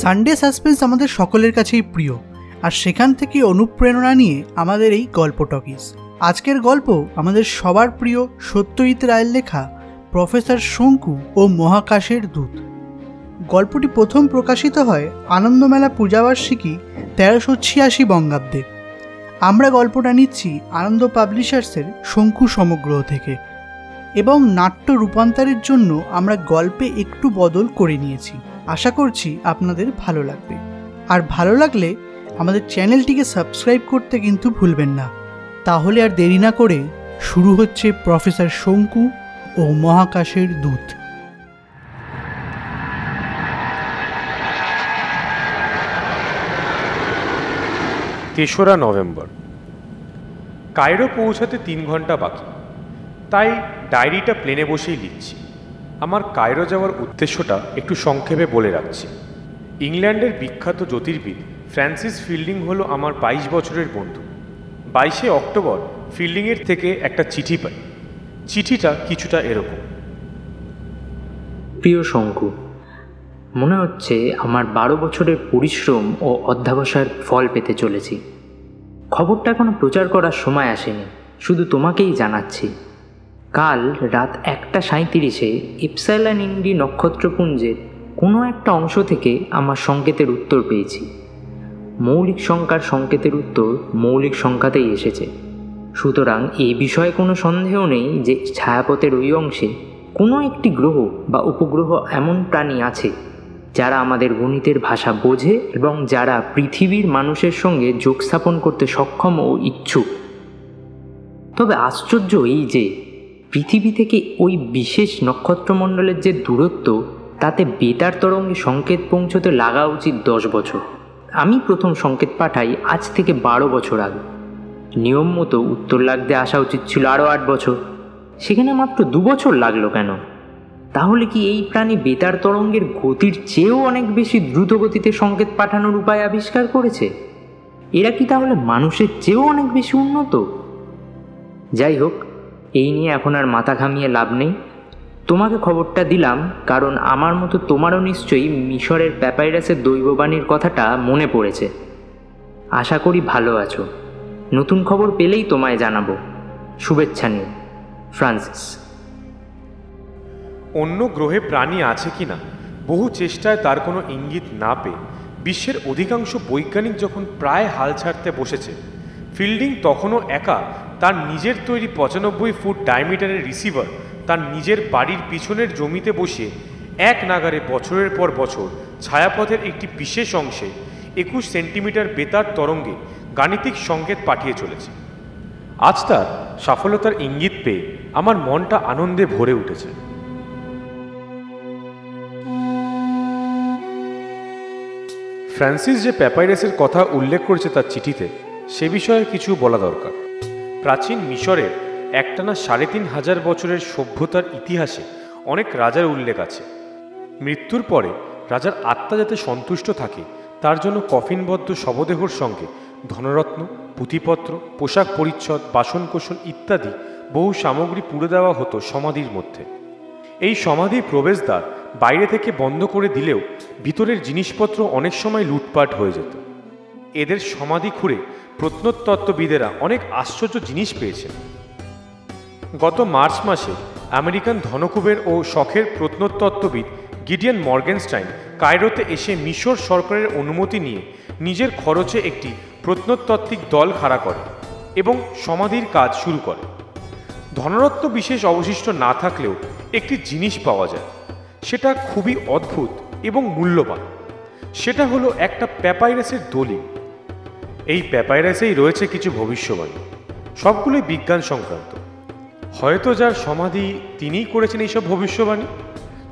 Sunday suspense আমাদের সকলের কাছেই প্রিয়, আর সেখান থেকে অনুপ্রেরণা নিয়ে আমাদের এই গল্প টকিস। আজকের গল্প আমাদের সবার প্রিয় সত্যজিৎ রায়ের লেখা প্রফেসর শঙ্কু ও মহাকাশের দূত। গল্পটি প্রথম প্রকাশিত হয় আনন্দমেলা পূজাবার্ষিকী তেরোশো ছিয়াশি বঙ্গাব্দে। আমরা গল্পটা নিচ্ছি আনন্দ পাবলিশার্সের শঙ্কু সমগ্র থেকে, এবং নাট্য রূপান্তরের জন্য আমরা গল্পে একটু বদল করে নিয়েছি। আশা করছি আপনাদের ভালো লাগবে। আর ভালো লাগলে আমাদের চ্যানেলটিকে সাবস্ক্রাইব করতে কিন্তু ভুলবেন না। তাহলে আর দেরি না করে শুরু হচ্ছে প্রফেসর শঙ্কু ও মহাকাশের দূত। তেসরা নভেম্বর। কায়রো পৌঁছাতে তিন ঘণ্টা বাকি। তাই ডায়েরিটা প্লেনে বসেই লিখছি। আমার কায়রো যাওয়ার উদ্দেশ্যটা একটু সংক্ষেপে বলে রাখছি। ইংল্যান্ডের বিখ্যাত জ্যোতির্বিদ ফ্রান্সিস ফিল্ডিং হলো আমার বাইশ বছরের বন্ধু। বাইশে অক্টোবর ফিল্ডিংয়ের থেকে একটা চিঠি পাই। চিঠিটা কিছুটা এরকম। প্রিয় শঙ্কু, মনে হচ্ছে আমার বারো বছরের পরিশ্রম ও অধ্যাবসায়ের ফল পেতে চলেছি। খবরটা এখনও প্রচার করার সময় আসেনি, শুধু তোমাকেই জানাচ্ছি। কাল রাত একটা সাঁত্রিশে ইপসাইলান ইন্ডি নক্ষত্রপুঞ্জের কোনো একটা অংশ থেকে আমার সংকেতের উত্তর পেয়েছি। মৌলিক সংখ্যার সংকেতের উত্তর মৌলিক সংখ্যাতেই এসেছে। সুতরাং এই বিষয়ে কোনো সন্দেহ নেই যে ছায়াপথের ওই অংশে কোনো একটি গ্রহ বা উপগ্রহ এমন প্রাণী আছে, যারা আমাদের গণিতের ভাষা বোঝে এবং যারা পৃথিবীর মানুষের সঙ্গে যোগ স্থাপন করতে সক্ষম ও ইচ্ছুক। তবে আশ্চর্য এই যে পৃথিবী থেকে ওই বিশেষ নক্ষত্রমণ্ডলের যে দূরত্ব, তাতে বেতার তরঙ্গে সংকেত পৌঁছতে লাগা উচিত দশ বছর। আমি প্রথম সংকেত পাঠাই আজ থেকে বারো বছর আগে। নিয়ম মতো উত্তর লাগতে আসা উচিত ছিল আরও আট বছর। সেখানে মাত্র দু বছর লাগল কেন? তাহলে কি এই প্রাণী বেতার তরঙ্গের গতির চেয়েও অনেক বেশি দ্রুত গতিতে সংকেত পাঠানোর উপায় আবিষ্কার করেছে? এরা কি তাহলে মানুষের চেয়েও অনেক বেশি উন্নত? যাই হোক এই নিয়ে এখন আর মাথা ঘামিয়ে লাভ নেই। তোমাকে খবরটা দিলাম, কারণ আমার মতো তোমারও নিশ্চয়ই মিশরের প্যাপাইরাসের দৈববাণীর কথাটা মনে পড়েছে। আশা করি ভালো আছো। নতুন খবর পেলেই তোমায় জানাব। শুভেচ্ছা নিয়ে ফ্রান্সিস। অন্য গ্রহে প্রাণী আছে কি না, বহু চেষ্টায় তার কোনো ইঙ্গিত না পেয়ে বিশ্বের অধিকাংশ বৈজ্ঞানিক যখন প্রায় হাল ছাড়তে বসেছে, ফিল্ডিং তখনও একা তার নিজের তৈরি পঁচানব্বই ফুট ডায়মিটারের রিসিভার তার নিজের বাড়ির পিছনের জমিতে বসিয়ে এক নাগারে বছরের পর বছর ছায়াপথের একটি বিশেষ অংশে একুশ সেন্টিমিটার বেতার তরঙ্গে গাণিতিক সংকেত পাঠিয়ে চলেছে। আজ তার সফলতার ইঙ্গিত পেয়ে আমার মনটা আনন্দে ভরে উঠেছে। ফ্রান্সিস যে প্যাপাইরাসের কথা উল্লেখ করেছে তার চিঠিতে, সে বিষয়ে কিছু বলা দরকার। প্রাচীন মিশরের একটানা সাড়ে তিন হাজার বছরের সভ্যতার ইতিহাসে অনেক রাজার উল্লেখ আছে। মৃত্যুর পরে রাজার আত্মা যাতে সন্তুষ্ট থাকে, তার জন্য কফিনবদ্ধ শবদেহর সঙ্গে ধনরত্ন, পুঁথিপত্র, পোশাক পরিচ্ছদ বাসনকোসন ইত্যাদি বহু সামগ্রী পুড়ে দেওয়া হতো সমাধির মধ্যে। এই সমাধি প্রবেশদ্বার বাইরে থেকে বন্ধ করে দিলেও ভিতরের জিনিসপত্র অনেক সময় লুটপাট হয়ে যেত। এদের সমাধি খুঁড়ে প্রত্নতত্ত্ববিদেরা অনেক আশ্চর্য জিনিস পেয়েছেন। গত মার্চ মাসে আমেরিকান ধনকুবের ও শখের প্রত্নতত্ত্ববিদ গিডিয়ান মর্গেনস্টাইন কায়রোতে এসে মিশর সরকারের অনুমতি নিয়ে নিজের খরচে একটি প্রত্নতাত্ত্বিক দল খাড়া করে এবং সমাধির কাজ শুরু করে। ধনরত্ন বিশেষ অবশিষ্ট না থাকলেও একটি জিনিস পাওয়া যায়। সেটা খুবই অদ্ভুত এবং মূল্যবান। সেটা হলো একটা প্যাপাইরাসের দলিল। এই প্যাপাইরাসেই রয়েছে কিছু ভবিষ্যবাণী। সবগুলোই বিজ্ঞান সংক্রান্ত। হয়তো যার সমাধি তিনিই করেছেন এইসব ভবিষ্যবাণী।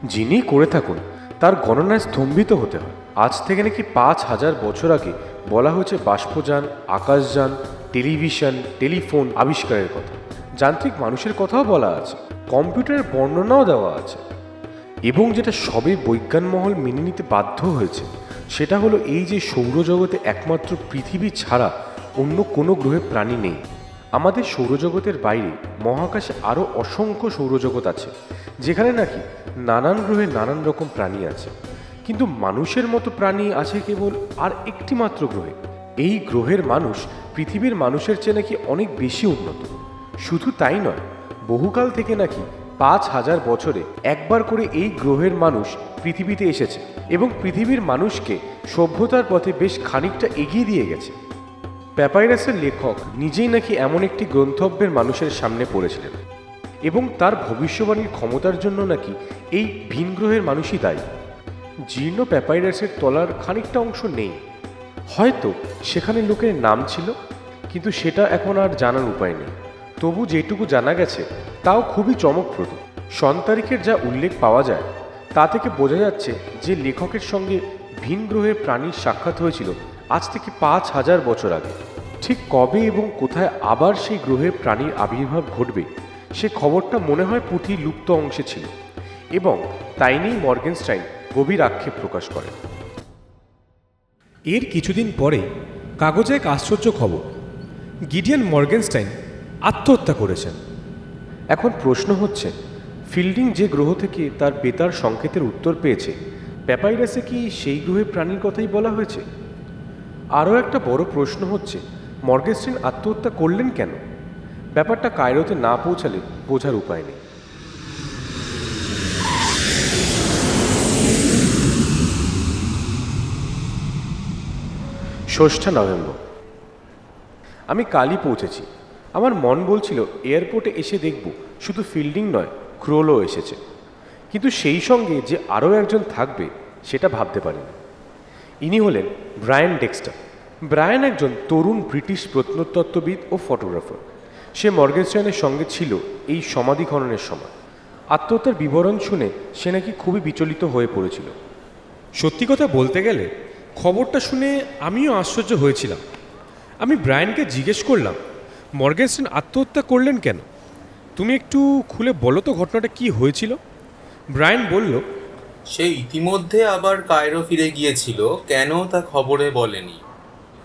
যিনি করে থাকুন, তার গণনায় স্তম্ভিত হতে হয়। আজ থেকে নাকি পাঁচ হাজার বছর আগে বলা হয়েছে বাষ্পযান, আকাশযান, টেলিভিশন, টেলিফোন আবিষ্কারের কথা। যান্ত্রিক মানুষের কথাও বলা আছে, কম্পিউটারের বর্ণনাও দেওয়া আছে। এবং যেটা সবে বৈজ্ঞানমহল মেনে নিতে বাধ্য হয়েছে সেটা হলো এই যে সৌরজগতে একমাত্র পৃথিবী ছাড়া অন্য কোনো গ্রহে প্রাণী নেই। আমাদের সৌরজগতের বাইরে মহাকাশে আরও অসংখ্য সৌরজগৎ আছে, যেখানে নাকি নানান গ্রহে নানান রকম প্রাণী আছে। কিন্তু মানুষের মতো প্রাণী আছে কেবল আর একটি মাত্র গ্রহে। এই গ্রহের মানুষ পৃথিবীর মানুষের চেয়ে নাকি অনেক বেশি উন্নত। শুধু তাই নয়, বহুকাল থেকে নাকি পাঁচ হাজার বছরে একবার করে এই গ্রহের মানুষ পৃথিবীতে এসেছে এবং পৃথিবীর মানুষকে সভ্যতার পথে বেশ খানিকটা এগিয়ে দিয়ে গেছে। প্যাপাইরাসের লেখক নিজেই নাকি এমন একটি গ্রন্থব্যের মানুষের সামনে পড়েছিলেন এবং তার ভবিষ্যবাণীর ক্ষমতার জন্য নাকি এই ভিন গ্রহের মানুষই দায়ী। জীর্ণ প্যাপাইরাসের তলার খানিকটা অংশ নেই। হয়তো সেখানে লোকের নাম ছিল, কিন্তু সেটা এখন আর জানার উপায় নেই। তবু যেটুকু জানা গেছে, তাও খুবই চমকপ্রদ। সন তারিখের যা উল্লেখ পাওয়া যায় তা থেকে বোঝা যাচ্ছে যে লেখকের সঙ্গে ভিন গ্রহের প্রাণীর সাক্ষাৎ হয়েছিল আজ থেকে পাঁচ হাজার বছর আগে। ঠিক কবে এবং কোথায় আবার সেই গ্রহের প্রাণীর আবির্ভাব ঘটবে সে খবরটা মনে হয় পুঁথির লুপ্ত অংশে ছিল এবং তাই নিয়েই মর্গেনস্টাইন গভীর আক্ষেপ প্রকাশ করেন। এর কিছুদিন পরে কাগজে এক আশ্চর্য খবর গিডিয়ান মর্গেনস্টাইন আত্মহত্যা করেছেন। এখন প্রশ্ন হচ্ছে ফিল্ডিং যে গ্রহ থেকে তার বেতার সংকেতের উত্তর পেয়েছে, প্যাপাইরাসে কি সেই গ্রহে প্রাণীর কথাই বলা হয়েছে? আরও একটা বড় প্রশ্ন হচ্ছে মর্গেস্টিন আত্মহত্যা করলেন কেন? ব্যাপারটা কায়রোতে না পৌঁছালে বোঝার উপায় নেই। ষষ্ঠা নভেম্বর। আমি কালই পৌঁছেছি। আমার মন বলছিল, এয়ারপোর্টে এসে দেখব, শুধু ফিল্ডিং নয় ক্রোলও এসেছে। কিন্তু সেই সঙ্গে যে আরও একজন থাকবে, সেটা ভাবতে পারিনি। ইনি হলেন ব্রায়ান ডেক্সটার। ব্রায়ান একজন তরুণ ব্রিটিশ প্রত্নতত্ত্ববিদ ও ফটোগ্রাফার। সে মর্গেনস্টাইনের সঙ্গে ছিল এই সমাধি খননের সময়। আত্মহত্যার বিবরণ শুনে সে নাকি খুবই বিচলিত হয়ে পড়েছিল। সত্যি কথা বলতে গেলে, খবরটা শুনে আমিও আশ্চর্য হয়েছিলাম। আমি ব্রায়ানকে জিজ্ঞেস করলাম, মর্গেনস্টাইন আত্মহত্যা করলেন কেন? তুমি একটু খুলে বলো তো ঘটনাটা কি হয়েছিল? ব্রায়ান বলল, সে ইতিমধ্যে আবার কায়রো ফিরে গিয়েছিল, কেন তা খবরে বলেনি।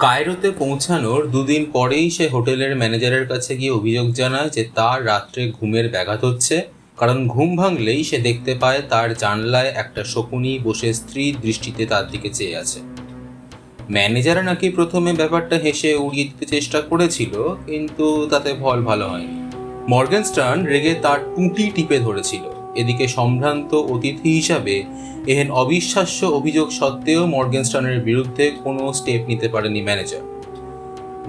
কায়রোতে পৌঁছানোর দুদিন পরেই সে হোটেলের ম্যানেজারের কাছে গিয়ে অভিযোগ জানায় যে তার রাত্রে ঘুমের ব্যাঘাত হচ্ছে, কারণ ঘুম ভাঙলেই সে দেখতে পায় তার জানলায় একটা শকুনি বসে স্ত্রীর দৃষ্টিতে তার দিকে চেয়ে আছে। ম্যানেজার নাকি প্রথমে ব্যাপারটা হেসে উড়িয়ে দিতে চেষ্টা করেছিল, কিন্তু তাতে ফল ভালো হয়নি। মর্গেনস্টার্ন রেগে তার টুটি টিপে ধরেছিল। এদিকে সম্ভ্রান্ত অতিথি হিসাবে এহেন অবিশ্বাস্য অভিযোগ সত্ত্বেও মর্গেনস্টার্নের বিরুদ্ধে কোনো স্টেপ নিতে পারেনি ম্যানেজার।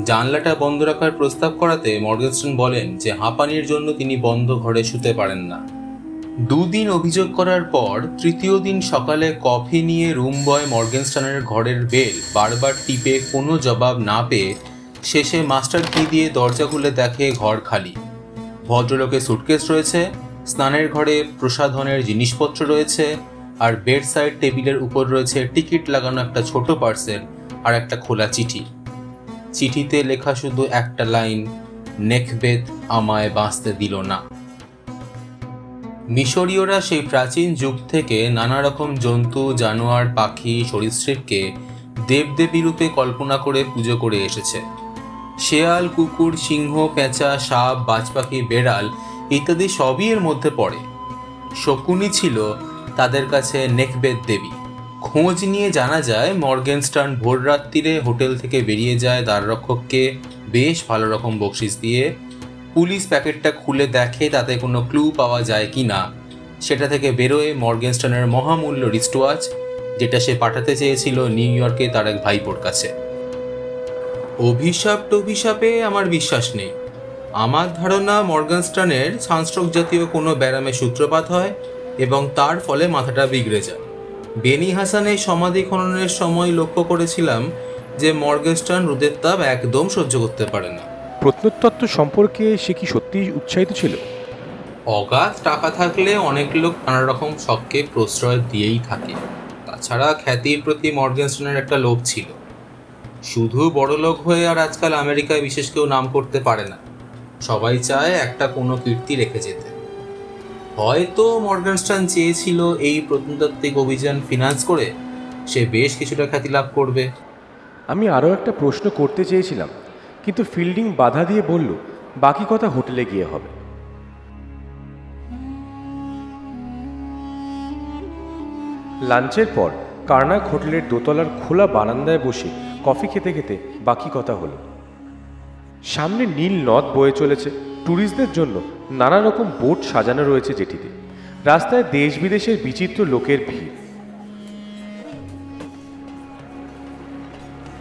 জানলাটা বন্ধ রাখার প্রস্তাব করাতে মর্গেনস্টার্ন বলেন যে হাঁপানির জন্য তিনি বন্ধ ঘরে শুতে পারেন না। দুদিন অভিযোগ করার পর তৃতীয় দিন সকালে কফি নিয়ে রুম বয় মর্গেনস্টানের ঘরের বেল বারবার টিপে কোনো জবাব না পেয়ে শেষে মাস্টার কি দিয়ে দরজা খুলে দেখে ঘর খালি। ভদ্রলোকের সুটকেস রয়েছে, স্নানের ঘরে প্রসাধনের জিনিসপত্র রয়েছে, আর বেড সাইড টেবিলের উপর রয়েছে টিকিট লাগানো একটা ছোট পার্সেল আর একটা খোলা চিঠি। চিঠিতে লেখা শুধু একটা লাইন নেকবেদ আমায় বাঁচতে দিল না। মিশরীয়রা সেই প্রাচীন যুগ থেকে নানা রকম জন্তু, জানোয়ার, পাখি, সরীসৃপকে দেবদেবী রূপে কল্পনা করে পুজো করে এসেছে। শেয়াল, কুকুর, সিংহ, পেঁচা, সাপ, বাজপাখি, বেড়াল ইত্যাদি সবই এর মধ্যে পড়ে। শকুনি ছিল তাদের কাছে নেকবেদ দেবী। খোঁজ নিয়ে জানা যায়, মর্গেনস্টার্ন ভোর রাত্রিরে হোটেল থেকে বেরিয়ে যায় দ্বাররক্ষককে বেশ ভালো রকম বকশিস দিয়ে। পুলিশ প্যাকেটটা খুলে দেখে তাতে কোনো ক্লু পাওয়া যায় কি না, সেটা থেকে বেরোয় মর্গেনস্টানের মহামূল্য রিস্টওয়াচ, যেটা সে পাঠাতে চেয়েছিল নিউ ইয়র্কে তার এক ভাইপোর কাছে। অভিশাপ টভিশাপে আমার বিশ্বাস নেই। আমার ধারণা মর্গানস্টানের সানস্ট্রোক জাতীয় কোনো ব্যারামে সূত্রপাত হয় এবং তার ফলে মাথাটা বিগড়ে যায়। বেনি হাসানের সমাধি খননের সময় লক্ষ্য করেছিলাম যে মর্গেনস্টান রোদের তাপ একদম সহ্য করতে পারে না। প্রত্নতত্ত্ব সম্পর্কে সে কি সত্যিই উৎসাহিত ছিল? অগাধ টাকা থাকলে অনেক লোক নানা রকম শখকে প্রশ্রয় দিয়েই থাকে। তাছাড়া খ্যাতির প্রতি মর্গেনস্টনের একটা লোভ ছিল। শুধু বড় লোক হয়ে আর আজকাল আমেরিকায় বিশেষ কেউ নাম করতে পারে না। সবাই চায় একটা কোনো কীর্তি রেখে যেতে। হয়তো মর্গানস্টান চেয়েছিল এই প্রত্নতাত্ত্বিক অভিযান ফিনান্স করে, সে বেশ কিছুটা খ্যাতি লাভ করবে। আমি আরও একটা প্রশ্ন করতে চেয়েছিলাম, কিন্তু ফিল্ডিং বাধা দিয়ে বলল, বাকি কথা হোটেলে গিয়ে হবে। লাঞ্চের পর কার্নাক হোটেলের দোতলার খোলা বারান্দায় বসে কফি খেতে খেতে বাকি কথা হলো। সামনে নীল নদ বয়ে চলেছে। ট্যুরিস্টদের জন্য নানা রকম বোট সাজানো রয়েছে যেটিতে। রাস্তায় দেশ বিদেশের বিচিত্র লোকের ভিড়।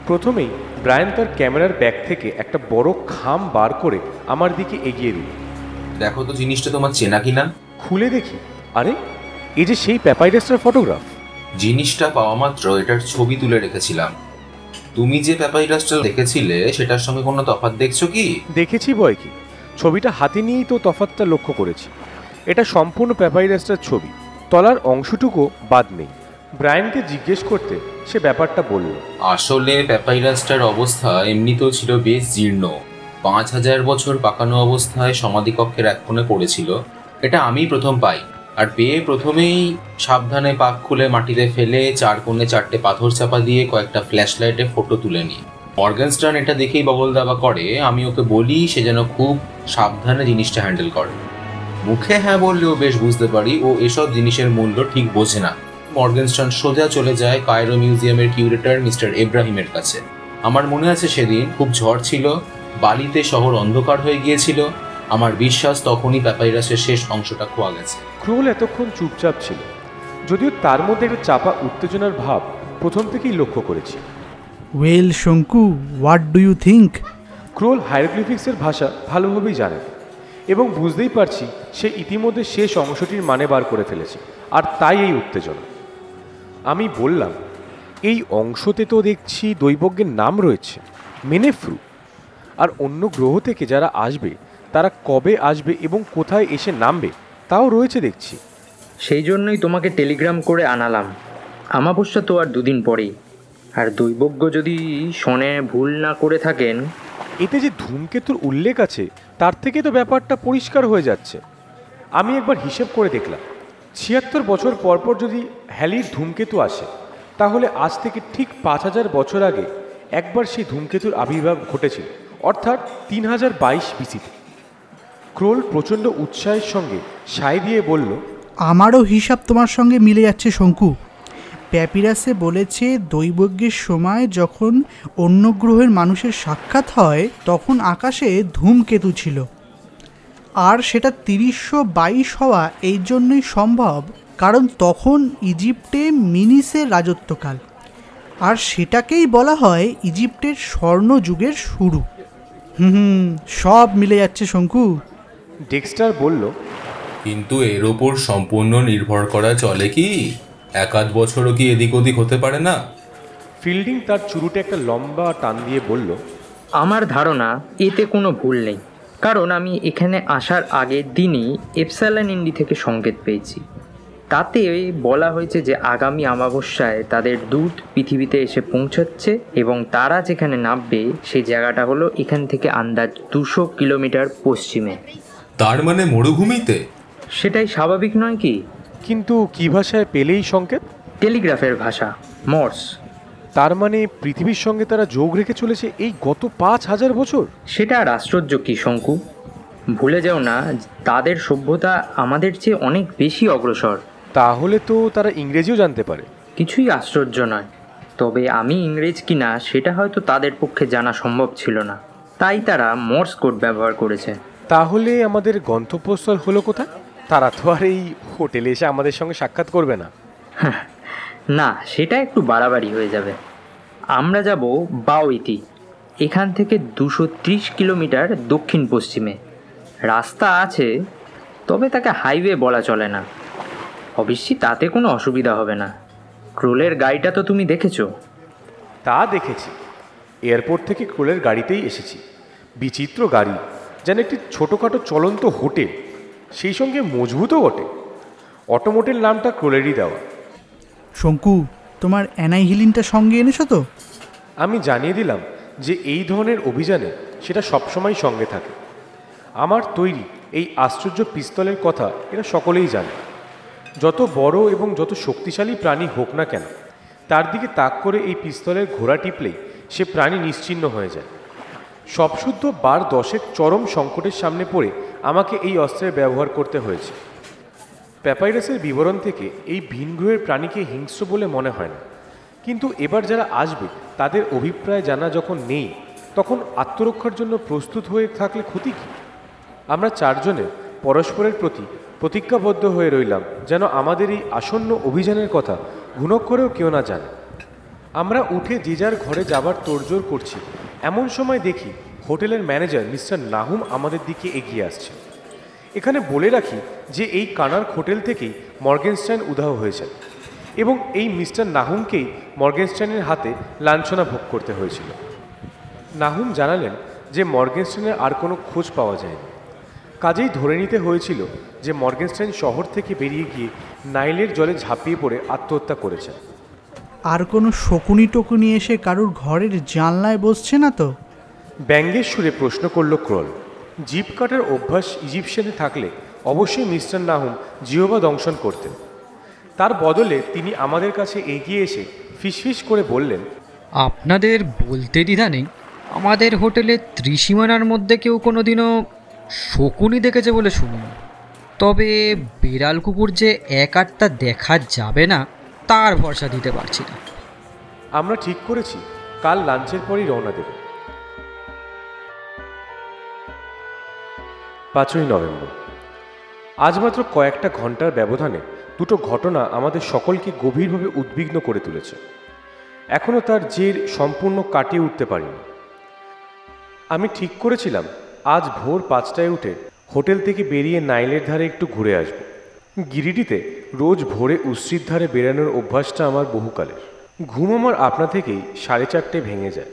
প্রথমেই ব্রায়ান তার ক্যামেরার ব্যাগ থেকে একটা বড় খাম বার করে আমার দিকে এগিয়ে দিল। দেখো তো জিনিসটা তোমার চেনা কিনা? খুলে দেখি। আরে এই যে সেই প্যাপাইরাসটার ফটোগ্রাফ। জিনিসটা পাওয়া মাত্র এটার ছবি তুলে রেখেছিলাম। তুমি যে প্যাপাইরাসটা দেখেছিলে সেটার সঙ্গে কোনো তফাৎ দেখছ কি? দেখেছি বয় কি। ছবিটা হাতে নিয়েই তো তফাৎটা লক্ষ্য করেছি। এটা সম্পূর্ণ প্যাপাইরাসটার ছবি। তলার অংশটুকু বাদ নেই। ব্রায়ানকে জিজ্ঞেস করতে সে ব্যাপারটা বলল। আসলে প্যাপাইরাসটার অবস্থা এমনিতেও ছিল বেশ জীর্ণ। পাঁচ হাজার বছর পাকানো অবস্থায় সমাধিকক্ষের এক কোণে পড়েছিল। এটা আমি প্রথম পাই। আর পেয়ে প্রথমেই সাবধানে পাক খুলে মাটিতে ফেলে চার কোণে চারটে পাথর চাপা দিয়ে কয়েকটা ফ্ল্যাশ লাইটে ফটো তুলে নিই মর্গানস্টার্ন এটা দেখেই বগল দাবা করে, আমি ওকে বলি, সে যেন খুব সাবধানে জিনিসটা হ্যান্ডেল করে। মুখে হ্যাঁ বললেও বেশ বুঝতে পারি, ও এসব জিনিসের মূল্য ঠিক বোঝে না। মর্গেনস্টন সোজা চলে যায় কায়রো মিউজিয়ামের কিউরেটর মিস্টার এব্রাহিমের কাছে। আমার মনে আছে সেদিন খুব ঝড় ছিল, বালিতে শহর অন্ধকার হয়ে গিয়েছিল আমার বিশ্বাস তখনই প্যাপাইরাসের শেষ অংশটা খোয়া গেছে। ক্রোল এতক্ষণ চুপচাপ ছিল। যদিও তার মধ্যে একটা চাপা উত্তেজনার ভাব প্রথম থেকেই লক্ষ্য করেছি। Well Shonku what do you think Krol হায়ারগ্লিফিক্সের ভাষা ভালোভাবেই জানে এবং বুঝতেই পারছি সে ইতিমধ্যে শেষ অংশটির মানে বার করে ফেলেছে আর তাই এই উত্তেজনা। আমি বললাম এই অংশতে তো দেখছি দৈবজ্ঞের নাম রয়েছে মেনেফ্রু। আর অন্য গ্রহ থেকে যারা আসবে তারা কবে আসবে এবং কোথায় এসে নামবে তাও রয়েছে দেখছি। সেই জন্যই তোমাকে টেলিগ্রাম করে আনালাম। আমাবস্যা তো আর দুদিন পরেই। আর দৈবজ্ঞ যদি শনে ভুল না করে থাকেন। এতে যে ধূমকেতুর উল্লেখ আছে তার থেকে তো ব্যাপারটা পরিষ্কার হয়ে যাচ্ছে। আমি একবার হিসেব করে দেখলাম ছিয়াত্তর বছর পরপর যদি হ্যালির ধূমকেতু আসে তাহলে আজ থেকে ঠিক পাঁচ হাজার বছর আগে একবার সেই ধূমকেতুর আবির্ভাব ঘটেছিল অর্থাৎ তিন হাজার বাইশ বিসিতে। ক্রোল প্রচণ্ড উৎসাহের সঙ্গে সায় দিয়ে বলল, আমারও হিসাব তোমার সঙ্গে মিলে যাচ্ছে, শঙ্কু। প্যাপিরাসে বলেছে, দৈবজ্ঞের সময় যখন অন্য গ্রহের মানুষের সাক্ষাৎ হয়, তখন আকাশে ধূমকেতু ছিল। আর সেটা তিরিশশো বাইশ হওয়া এই জন্যই সম্ভব, কারণ তখন ইজিপ্টে মিনিসের রাজত্বকাল। আর সেটাকেই বলা হয় ইজিপ্টের স্বর্ণযুগের শুরু। হুম সব মিলে যাচ্ছে, শঙ্কু। ডেক্সটার বলল কিন্তু এর ওপর সম্পূর্ণ নির্ভর করা চলে কি? এক আধ বছরও কি এদিক ওদিক হতে পারে না? ফিল্ডিং তার চুরুটে একটা লম্বা টান দিয়ে বলল আমার ধারণা এতে কোনো ভুল নেই। কারণ আমি এখানে আসার আগের দিনই এপসালান ইন্ডি থেকে সংকেত পেয়েছি। তাতে বলা হয়েছে যে আগামী অমাবস্যায় তাদের দূত পৃথিবীতে এসে পৌঁছাচ্ছে এবং তারা যেখানে নামবে সেই জায়গাটা হলো এখান থেকে আন্দাজ দুশো কিলোমিটার পশ্চিমে। তার মানে মরুভূমিতে? সেটাই স্বাভাবিক নয় কি? কিন্তু কী ভাষায় পেলেই সংকেত? টেলিগ্রাফের ভাষা মর্স। তার মানে পৃথিবীর সঙ্গে তারা যোগ রেখে চলেছে এই গত পাঁচ হাজার বছর? সেটা আর আশ্চর্য কি শঙ্কু? ভুলে যাও না তাদের সভ্যতা আমাদের চেয়ে অনেক বেশি অগ্রসর। তাহলে তো তারা ইংরেজিও জানতে পারে। কিছুই আশ্চর্য নয়। তবে আমি ইংরেজ কিনা সেটা হয়তো তাদের পক্ষে জানা সম্ভব ছিল না। তাই তারা মোর্স কোড ব্যবহার করেছে। তাহলে আমাদের গন্তব্যস্থল হলো কোথায়? তারা তো আর এই হোটেলে এসে আমাদের সঙ্গে সাক্ষাৎ করবে না। না সেটা একটু বাড়াবাড়ি হয়ে যাবে। আমরা যাব বাওইতি এখান থেকে দুশো ত্রিশ কিলোমিটার দক্ষিণ পশ্চিমে। রাস্তা আছে তবে তাকে হাইওয়ে বলা চলে না। অবশ্যই তাতে কোনো অসুবিধা হবে না। ক্রোলের গাড়িটা তো তুমি দেখেছ? তা দেখেছি। এয়ারপোর্ট থেকে ক্রোলের গাড়িতেই এসেছি। বিচিত্র গাড়ি। যেন একটি ছোটোখাটো চলন্ত হোটেল সেই সঙ্গে মজবুতও বটে। অটোমোটেল নামটা ক্রোলেরই দেওয়া। শঙ্কু তোমার অ্যানাইহিলিনটা সঙ্গে এনেছো তো? আমি জানিয়ে দিলাম যে এই ধরনের অভিযানে সেটা সবসময় সঙ্গে থাকে। আমার তৈরি এই আশ্চর্য পিস্তলের কথা এরা সকলেই জানে। যত বড় এবং যত শক্তিশালী প্রাণী হোক না কেন তার দিকে তাক করে এই পিস্তলের ঘোড়া টিপলেই সে প্রাণী নিশ্চিহ্ন হয়ে যায়। সবশুদ্ধ বার দশেক চরম সংকটের সামনে পড়ে আমাকে এই অস্ত্রের ব্যবহার করতে হয়েছে। প্যাপাইরাসের বিবরণ থেকে এই ভিনগ্রহের প্রাণীকে হিংস্র বলে মনে হয় না। কিন্তু এবার যারা আসবে, তাদের অভিপ্রায় জানা যখন নেই, তখন আত্মরক্ষার জন্য প্রস্তুত হয়ে থাকলে ক্ষতি কী? আমরা চারজনে পরস্পরের প্রতি প্রতিজ্ঞাবদ্ধ হয়ে রইলাম যেন আমাদের এই আসন্ন অভিযানের কথা ঘুণক করেও কেউ না জানে। আমরা উঠে যে যার ঘরে যাবার তোড়জোড় করছি এমন সময় দেখি হোটেলের ম্যানেজার মিস্টার নাহুম আমাদের দিকে এগিয়ে আসছে এখানে বলে রাখি যে এই কানার হোটেল থেকেই মর্গেনস্টাইন উধাও হয়েছেন এবং এই মিস্টার নাহুমকেই মর্গেনস্টাইনের হাতে লাঞ্ছনা ভোগ করতে হয়েছিল। নাহুম জানালেন যে মর্গেনস্টাইনের আর কোনো খোঁজ পাওয়া যায়নি। কাজেই ধরে নিতে হয়েছিল যে মর্গেনস্টাইন শহর থেকে বেরিয়ে গিয়ে নাইলের জলে ঝাঁপিয়ে পড়ে আত্মহত্যা করেছেন। আর কোনো শকুনি টকুনি এসে কারুর ঘরের জানলায় বসছে না তো? ব্যঙ্গের সুরে প্রশ্ন করল ক্রল। জিপ কাটার অভ্যাস ইজিপশিয়ানে থাকলে অবশ্যই মিস্টার নাহুম জিহবা দংশন করতেন। তার বদলে তিনি আমাদের কাছে এগিয়ে এসে ফিসফিস করে বললেন আপনাদের বলতে দ্বিধা নেই। আমাদের হোটেলে ত্রিসীমানার মধ্যে কেউ কোনোদিনও শকুনি দেখেছে বলে শুনুন। তবে বিড়াল কুকুর যে এক আটটা দেখা যাবে না তার ভরসা দিতে পারছি না। আমরা ঠিক করেছি। কাল লাঞ্চের পরই রওনা দেব। পাঁচই নভেম্বর। আজ মাত্র কয়েকটা ঘণ্টার ব্যবধানে দুটো ঘটনা আমাদের সকলকে গভীরভাবে উদ্বিগ্ন করে তুলেছে। এখনও তার জের সম্পূর্ণ কাটিয়ে উঠতে পারিনি। আমি ঠিক করেছিলাম, আজ ভোর পাঁচটায় উঠে হোটেল থেকে বেরিয়ে নাইলের ধারে একটু ঘুরে আসব। গিরিডিতে রোজ ভোরে উশ্রির ধারে বেরানোর অভ্যাসটা আমার বহুকালের। ঘুম আমার আপনা থেকেই সাড়ে চারটে ভেঙে যায়।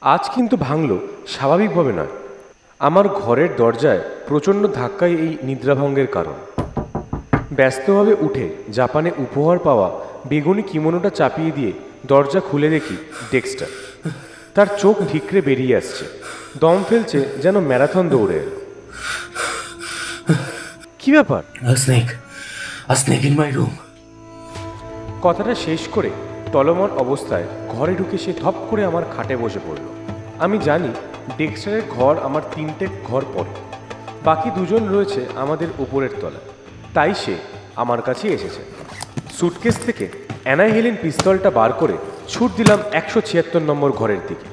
আজ কিন্তু ভাঙল স্বাভাবিকভাবে নয়। আমার ঘরের দরজায় প্রচণ্ড ধাক্কায় এই নিদ্রাভঙ্গের কারণ। ব্যস্তভাবে উঠে জাপানে উপহার পাওয়া বেগুনি কিমোনোটা চাপিয়ে দিয়ে দরজা খুলে দেখি ডেক্সটার তার চোখ ঢিকরে বেরিয়ে আসছে। দম ফেলছে যেন ম্যারাথন দৌড়ে কি ব্যাপার. A snake. In my কথাটা শেষ করে টলমন অবস্থায় ঘরে ঢুকে সে ধপ করে আমার খাটে বসে পড়ল। আমি জানি ডেক্সটারের ঘর আমার তিনটে ঘর পরে বাকি দুজন রয়েছে আমাদের উপরের তলায়। তাই সে আমার কাছে এসেছে। সুটকেস থেকে অ্যানাহেলিন পিস্তলটা বার করে ছুট দিলাম একশো ছিয়াত্তর নম্বর ঘরের দিকে।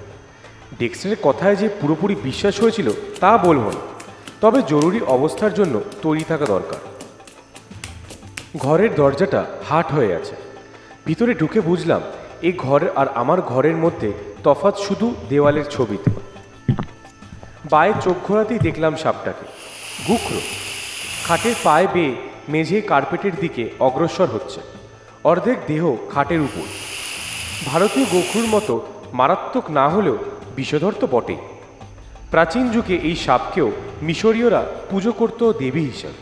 ডেক্সটারের কথায় যে পুরোপুরি বিশ্বাস হয়েছিল তা বলব না। তবে জরুরি অবস্থার জন্য তৈরি থাকা দরকার। ঘরের দরজাটা হাট হয়ে আছে। ভিতরে ঢুকে বুঝলাম এই ঘর আর আমার ঘরের মধ্যে তফাৎ শুধু দেওয়ালের ছবিতে। বায়ে চোখ ঘোরাতেই দেখলাম সাপটাকে। গুখরো খাটের পায়ে বেয়ে মেঝে কার্পেটের দিকে অগ্রসর হচ্ছে। অর্ধেক দেহ খাটের উপর। ভারতীয় গোখরুর মতো মারাত্মক না হলেও বিষধর তো বটেই। প্রাচীন যুগে এই সাপকেও মিশরীয়রা পুজো করত দেবী হিসাবে।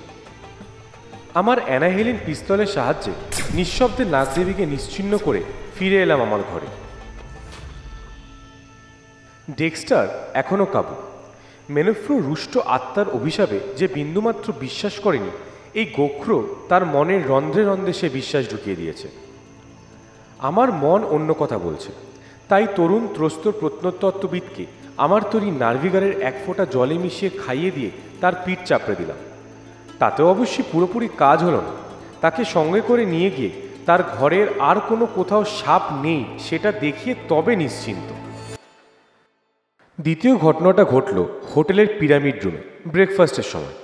আমার অ্যানাহেলিন পিস্তলের সাহায্যে নিঃশব্দে নাগদেবীকে নিশ্চিহ্ন করে ফিরে এলাম আমার ঘরে। ডেক্সটার এখনও কাবু। মেনফ্রো রুষ্ট আত্মার অভিশাপে যে বিন্দুমাত্র বিশ্বাস করেনি, এই গোখ্র তার মনের রন্ধ্রে রন্ধ্রে সে বিশ্বাস ঢুকিয়ে দিয়েছে। আমার মন অন্য কথা বলছে। তাই তরুণ ত্রস্ত প্রত্নতত্ত্ববিদকে আমার তৈরি নার্ভিগারের এক ফোঁটা জলে মিশিয়ে খাইয়ে দিয়ে তার পিঠ চাপড়ে দিলাম। তাতেও অবশ্যই পুরোপুরি কাজ হলো না। তাকে সঙ্গে করে নিয়ে গিয়ে তার ঘরের আর কোনো কোথাও সাপ নেই, সেটা দেখিয়ে তবে নিশ্চিন্ত। দ্বিতীয় ঘটনাটা ঘটল হোটেলের পিরামিড রুমে, ব্রেকফাস্টের সময়।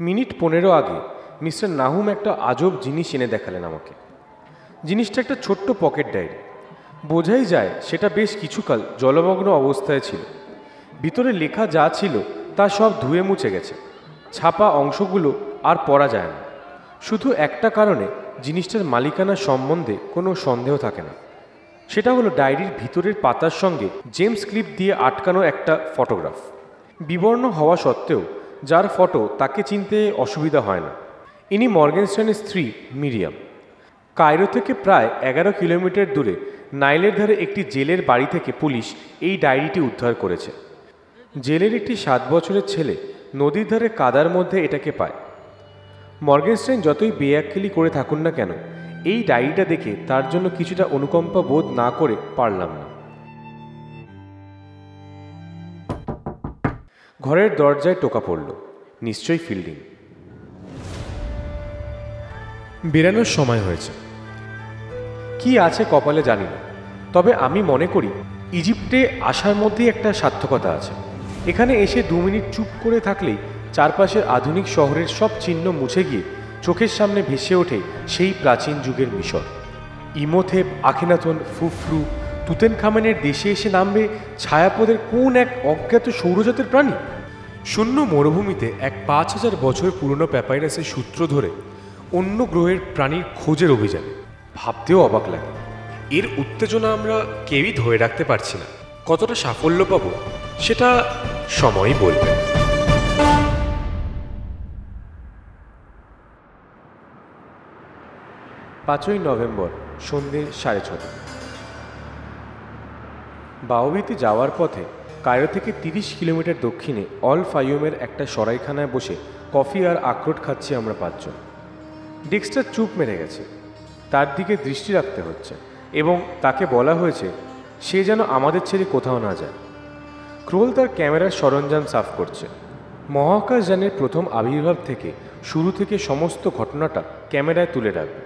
মিনিট পনেরো আগে মিস্টার নাহুম একটা আজব জিনিস এনে দেখালেন আমাকে। জিনিসটা একটা ছোট্ট পকেট ডায়েরি। বোঝাই যায় সেটা বেশ কিছুকাল জলমগ্ন অবস্থায় ছিল। ভিতরে লেখা যা ছিল তা সব ধুয়ে মুছে গেছে। ছাপা অংশগুলো আর পড়া যায় না। শুধু একটা কারণে জিনিসটার মালিকানা সম্বন্ধে কোনো সন্দেহ থাকে না। সেটা হলো ডায়েরির ভিতরের পাতার সঙ্গে জেমস ক্লিপ দিয়ে আটকানো একটা ফটোগ্রাফ। বিবর্ণ হওয়া সত্ত্বেও যার ফটো তাকে চিনতে অসুবিধা হয় না। ইনি মর্গেনস্টাইনের স্ত্রী মিরিয়াম। কায়রো থেকে প্রায় এগারো কিলোমিটার দূরে নাইলের ধারে একটি জেলের বাড়ি থেকে পুলিশ এই ডায়েরিটি উদ্ধার করেছে। জেলের একটি সাত বছরের ছেলে নদীর ধারে কাদার মধ্যে এটাকে পায়। মর্গেনস্টাইন যতই বেয়াক্কেলি করে থাকুন না কেন, এই ডায়েরিটা দেখে তার জন্য কিছুটা অনুকম্পা বোধ না করে পারলাম না। ঘরের দরজায় টোকা পড়ল, নিশ্চয়ই ফিল্ডিং। বেরানোর সময় হয়েছে। কি আছে কপালে জানি না, তবে আমি মনে করি, ইজিপ্টে আসার মধ্যেই একটা সার্থকতা আছে। এখানে এসে দু মিনিট চুপ করে থাকলেই চারপাশের আধুনিক শহরের সব চিহ্ন মুছে গিয়ে চোখের সামনে ভেসে ওঠে সেই প্রাচীন যুগের মিশর। ইমোথেপ আখিনাথন ফুফরু তুতেন খামেনের দেশে এসে নামবে ছায়াপদের কোন এক অজ্ঞাত সৌরজাতের প্রাণী? শূন্য মরুভূমিতে এক পাঁচ হাজার বছর পুরনো প্যাপাইরাসের সূত্র ধরে অন্য গ্রহের প্রাণীর খোঁজের অভিযান। ভাবতেও অবাক লাগে। এর উত্তেজনা আমরা কেউই ধরে রাখতে পারছি না। কতটা সাফল্য পাবো সেটা সময় বলবে। পাঁচই নভেম্বর সন্ধে সাড়ে ছটা। বাওবিতে যাওয়ার পথে কায়ো থেকে তিরিশ কিলোমিটার দক্ষিণে অল ফাইয়ুমের একটা সরাইখানায় বসে কফি আর আখরোট খাচ্ছি আমরা পাঁচজন। ডেক্সটার চুপ মেরে গেছে। তার দিকে দৃষ্টি রাখতে হচ্ছে এবং তাকে বলা হয়েছে, সে যেন আমাদের ছেড়ে কোথাও না যায়। ক্রোল তার ক্যামেরার সরঞ্জাম সাফ করছে। মহাকাশযানের প্রথম আবির্ভাব থেকে শুরু থেকে সমস্ত ঘটনাটা ক্যামেরায় তুলে রাখবে।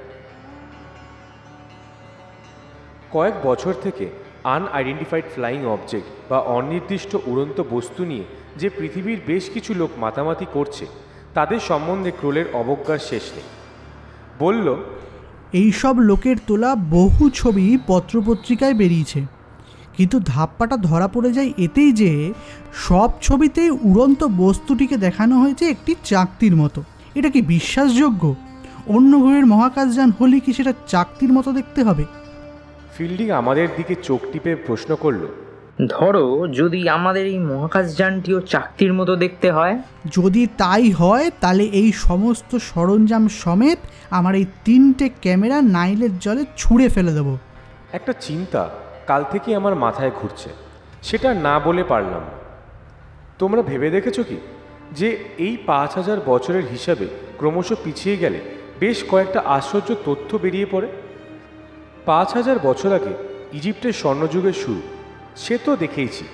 কয়েক বছর থেকে আনআইডেন্টিফাইড ফ্লাইং অবজেক্ট বা অনির্দিষ্ট উড়ন্ত বস্তু নিয়ে যে পৃথিবীর বেশ কিছু লোক মাতামাতি করছে, তাদের সম্বন্ধে ক্রোলের অবজ্ঞার শেষ নেই। বলল, এইসব লোকের তোলা বহু ছবি পত্রপত্রিকায় বেরিয়েছে। কিন্তু ধাপ্পাটা ধরা পড়ে যায় এতেই যে সব ছবিতেই উড়ন্ত বস্তুটিকে দেখানো হয়েছে একটি চাকতির মতো। এটা কি বিশ্বাসযোগ্য? অন্য গ্রহের মহাকাশযান হলে কি সেটা চাকতির মতো দেখতে হবে? ফিল্ডিং আমাদের দিকে চোখ টিপে প্রশ্ন করল। ধরো যদি আমাদের এই মহাকাশযানটিও চাকতির মতো দেখতে হয়। যদি তাই হয় তাহলে এই সমস্ত সরঞ্জাম সমেত আমার এই তিনটে ক্যামেরা নাইলের জলে ছুঁড়ে ফেলে দেবো। একটা চিন্তা কাল থেকে আমার মাথায় ঘুরছে। সেটা না বলে পারলাম। তোমরা ভেবে দেখেছ কি? যে এই পাঁচ হাজার বছরের হিসাবে ক্রমশ পিছিয়ে গেলে বেশ কয়েকটা আশ্চর্য তথ্য বেরিয়ে পড়ে। পাঁচ হাজার বছর আগে ইজিপ্টের স্বর্ণযুগের শুরু, সে তো দেখেইছি।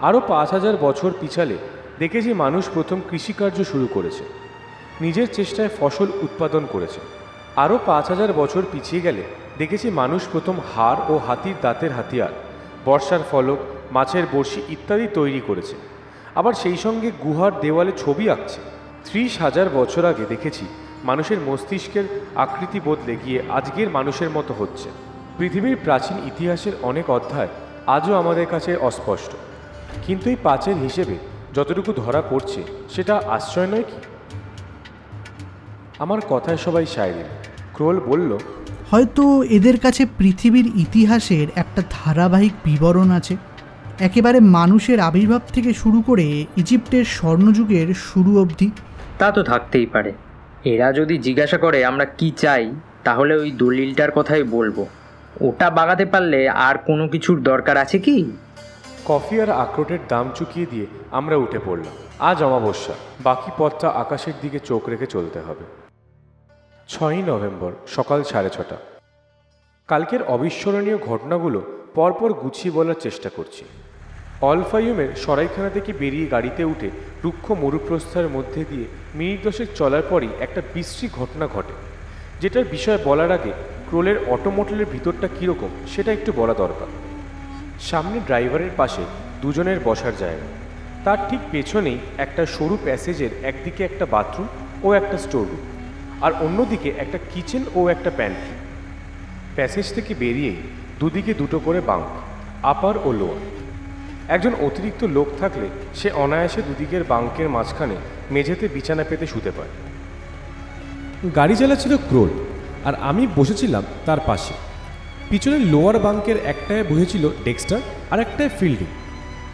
আরও পাঁচ হাজার বছর পিছালে দেখেছি মানুষ প্রথম কৃষিকার্য শুরু করেছে। নিজের চেষ্টায় ফসল উৎপাদন করেছে। আরও পাঁচ হাজার বছর পিছিয়ে গেলে দেখেছি মানুষ প্রথম হাড় ও হাতির দাঁতের হাতিয়ার, বর্ষার ফলক, মাছের বড়শি ইত্যাদি তৈরি করেছে। আবার সেই সঙ্গে গুহার দেওয়ালে ছবি আঁকছে। ত্রিশ হাজার বছর আগে দেখেছি মানুষের মস্তিষ্কের আকৃতি বদলে গিয়ে আজকের মানুষের মতো হচ্ছে। পৃথিবীর প্রাচীন ইতিহাসের অনেক অধ্যায় আজও আমাদের কাছে অস্পষ্ট। কিন্তু এই পাঁচের হিসেবে যতটুকু ধরা পড়ছে, সেটা আশ্চর্য নয় কি? আমার কথায় সবাই সায় দিল। ক্রোল বলল হয়তো এদের কাছে পৃথিবীর ইতিহাসের একটা ধারাবাহিক বিবরণ আছে। একেবারে মানুষের আবির্ভাব থেকে শুরু করে ইজিপ্টের স্বর্ণযুগের শুরু অবধি। তা তো থাকতেই পারে। এরা যদি জিজ্ঞাসা করে আমরা কি চাই তাহলে ওই দলিলটার কথাই বলব। ওটা বাগাতে পারলে আর কোনো কিছুর দরকার আছে কি? কফি আর আখরোটের দাম চুকিয়ে দিয়ে আমরা উঠে পড়লাম। আজ অমাবস্যা। বাকি পথটা আকাশের দিকে চোখ রেখে চলতে হবে। ছয়ই নভেম্বর, সকাল সাড়ে ছটা। কালকের অবিস্মরণীয় ঘটনাগুলো পরপর গুছিয়ে বলার চেষ্টা করছি। অলফাইউমের সরাইখানা থেকে বেরিয়ে গাড়িতে উঠে রুক্ষ মরুপ্রস্থার মধ্যে দিয়ে মিনিট দশেক চলার পরই একটা বিশ্রী ঘটনা ঘটে। যেটার বিষয়ে বলার আগে ক্রোলের অটোমোটলের ভিতরটা কীরকম সেটা একটু বলা দরকার। সামনে ড্রাইভারের পাশে দুজনের বসার জায়গা। তার ঠিক পেছনেই একটা সরু প্যাসেজের একদিকে একটা বাথরুম ও একটা স্টোররুম। আর অন্যদিকে একটা কিচেন ও একটা প্যান্ট্রি প্যাসেজ থেকে বেরিয়েই দুদিকে দুটো করে বাঙ্ক, আপার ও লোয়ার। একজন অতিরিক্ত লোক থাকলে সে অনায়াসে দুদিকের বাঙ্কের মাঝখানে মেঝেতে বিছানা পেতে শুতে পারে। গাড়ি চালাচ্ছিল ক্রোল, আর আমি বসেছিলাম তার পাশে। পিছনের লোয়ার বাঙ্কের একটায় বসেছিল ডেক্সটার আর একটায় ফিল্ডিং।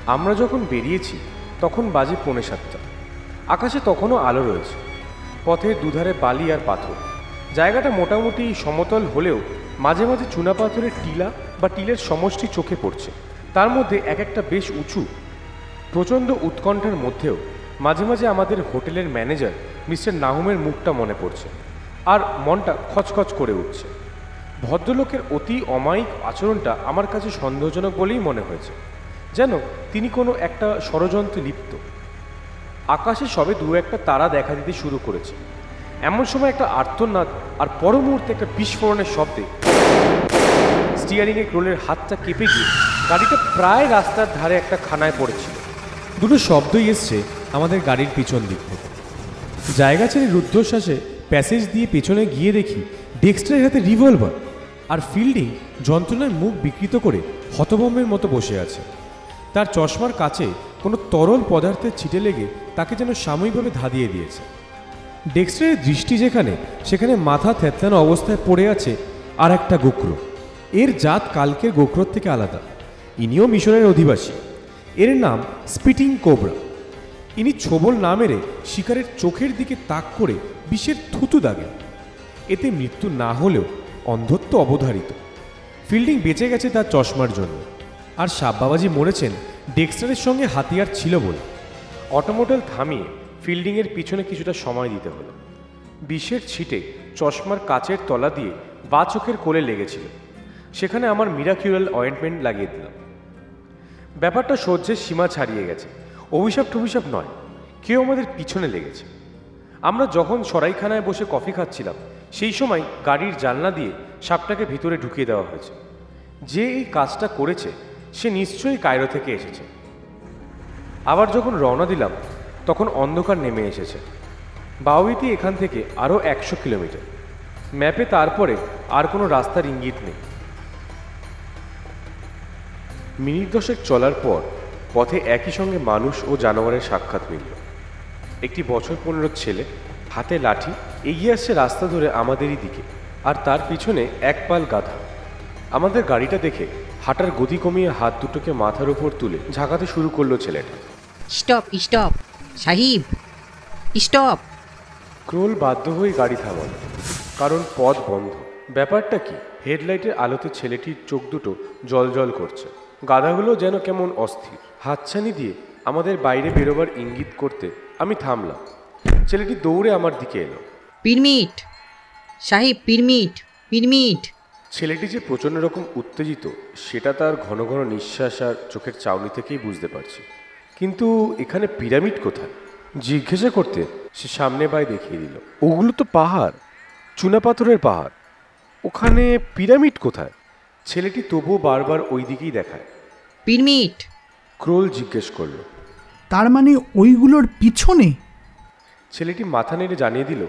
আমরা যখন বেরিয়েছি, তখন বাজে পৌনে সাতটা। আকাশে তখনও আলো রয়েছে। পথের দুধারে বালি আর পাথর। জায়গাটা মোটামুটি সমতল হলেও মাঝে মাঝে চুনা পাথরের টিলা বা টিলের সমষ্টি চোখে পড়ছে। তার মধ্যে এক একটা বেশ উঁচু। প্রচণ্ড উৎকণ্ঠার মধ্যেও মাঝে মাঝে আমাদের হোটেলের ম্যানেজার মিস্টার নাহুমের মুখটা মনে পড়ছে আর মনটা খচখচ করে উঠছে। ভদ্রলোকের অতি অমায়িক আচরণটা আমার কাছে সন্দেহজনক বলেই মনে হয়েছে। যেন তিনি কোনো একটা ষড়যন্ত্রে লিপ্ত। আকাশে সবে দু একটা তারা দেখা দিতে শুরু করেছে। এমন সময় একটা আর্তনাদ আর পর মুহূর্তে একটা বিস্ফোরণের শব্দে স্টিয়ারিংয়ে ক্রোলের হাতটা কেঁপে গিয়ে গাড়িটা প্রায় রাস্তার ধারে একটা খানায় পড়েছিল। দুটো শব্দই এসছে আমাদের গাড়ির পিছন দিক থেকে। জায়গা ছেড়ে রুদ্ধশ্বাসে প্যাসেজ দিয়ে পেছনে গিয়ে দেখি ডেক্সটারের হাতে রিভলভার আর ফিল্ডিং যন্ত্রণায় মুখ বিকৃত করে হতভম্বের মতো বসে আছে। তার চশমার কাছে কোনো তরল পদার্থের ছিটে লেগে তাকে যেন সাময়িকভাবে ধাঁধিয়ে দিয়েছে। ডেক্সটারের দৃষ্টি যেখানে, সেখানে মাথা থেতলানো অবস্থায় পড়ে আছে আর একটা গোখরো। এর জাত কালকের গোখরোর থেকে আলাদা। ইনিও মিশরের অধিবাসী। এর নাম স্পিটিং কোবরা। ইনি ছোবল না মেরে শিকারের চোখের দিকে তাক করে বিষের থুতু দাগেন। এতে মৃত্যু না হলেও অন্ধত্ব অবধারিত। ফিল্ডিং বেঁচে গেছে তার চশমার জন্য। আর সাব্বাবাজি মরেছেন ডেক্সটারের সঙ্গে হাতিয়ার ছিল বলে। অটোমোটাল থামিয়ে ফিল্ডিংয়ের পিছনে কিছুটা সময় দিতে হলো। বিষের ছিটে চশমার কাচের তলা দিয়ে বা চোখের কোলে লেগেছিল। সেখানে আমার মিরাকিউরাল অয়েন্টমেন্ট লাগিয়ে দিলাম ব্যাপারটা সহ্যের সীমা ছাড়িয়ে গেছে। অভিশাপ টভিশাপ নয়, কেউ আমাদের পিছনে লেগেছে। আমরা যখন সরাইখানায় বসে কফি খাচ্ছিলাম, সেই সময় গাড়ির জানলা দিয়ে সাপটাকে ভিতরে ঢুকিয়ে দেওয়া হয়েছে। যে এই কাজটা করেছে সে নিশ্চয়ই কায়রো থেকে এসেছে। আবার যখন রওনা দিলাম, তখন অন্ধকার নেমে এসেছে। বাউইতি এখান থেকে আরও একশো কিলোমিটার। ম্যাপে তারপরে আর কোনো রাস্তার ইঙ্গিত নেই। মিনিট দশেক চলার পর পথে একই সঙ্গে মানুষ ও জানোয়ারের সাক্ষাৎ মিলল। একটি বছর পনেরো ছেলে হাতে লাঠি এগিয়ে আসছে রাস্তা ধরে আমাদেরই দিকে, আর তার পিছনে এক পাল গাধা। আমাদের গাড়িটা দেখে হাঁটার গতি কমিয়ে হাত দুটোকে মাথার উপর তুলে ঝাঁকাতে শুরু করল ছেলেটা। Stop stop Sahib stop. Crawl বাধ্য হয়ে গাড়ি থামালো কারণ পথ বন্ধ। ব্যাপারটা কি? হেডলাইটের আলোতে ছেলেটির চোখ দুটো জল জল করছে। গাধাগুলো যেন কেমন অস্থির। হাতছানি দিয়ে আমাদের বাইরে বেরোবার ইঙ্গিত করতে আমি থামলাম। ছেলেটি দৌড়ে আমার দিকে এলো। পিরমিট সাহিব পিরমিট পিরমিট ছেলেটি যে প্রচণ্ড রকম উত্তেজিত সেটা তার ঘন ঘন নিঃশ্বাস আর চোখের চাউনি থেকেই বুঝতে পারছি। কিন্তু এখানে পিরামিড কোথায়? জিজ্ঞাসা করতে সে সামনে বাই দেখিয়ে দিল ওগুলো তো পাহাড় চুনাপাথরের পাহাড়। ওখানে পিরামিড কোথায়? ছেলেটি তবুও বারবার ওই দিকেই দেখায়। পিরমিট ক্রোল জিজ্ঞেস করল তার মানে ওইগুলোর পিছনে? ছেলেটি মাথা নেড়ে জানিয়ে দিল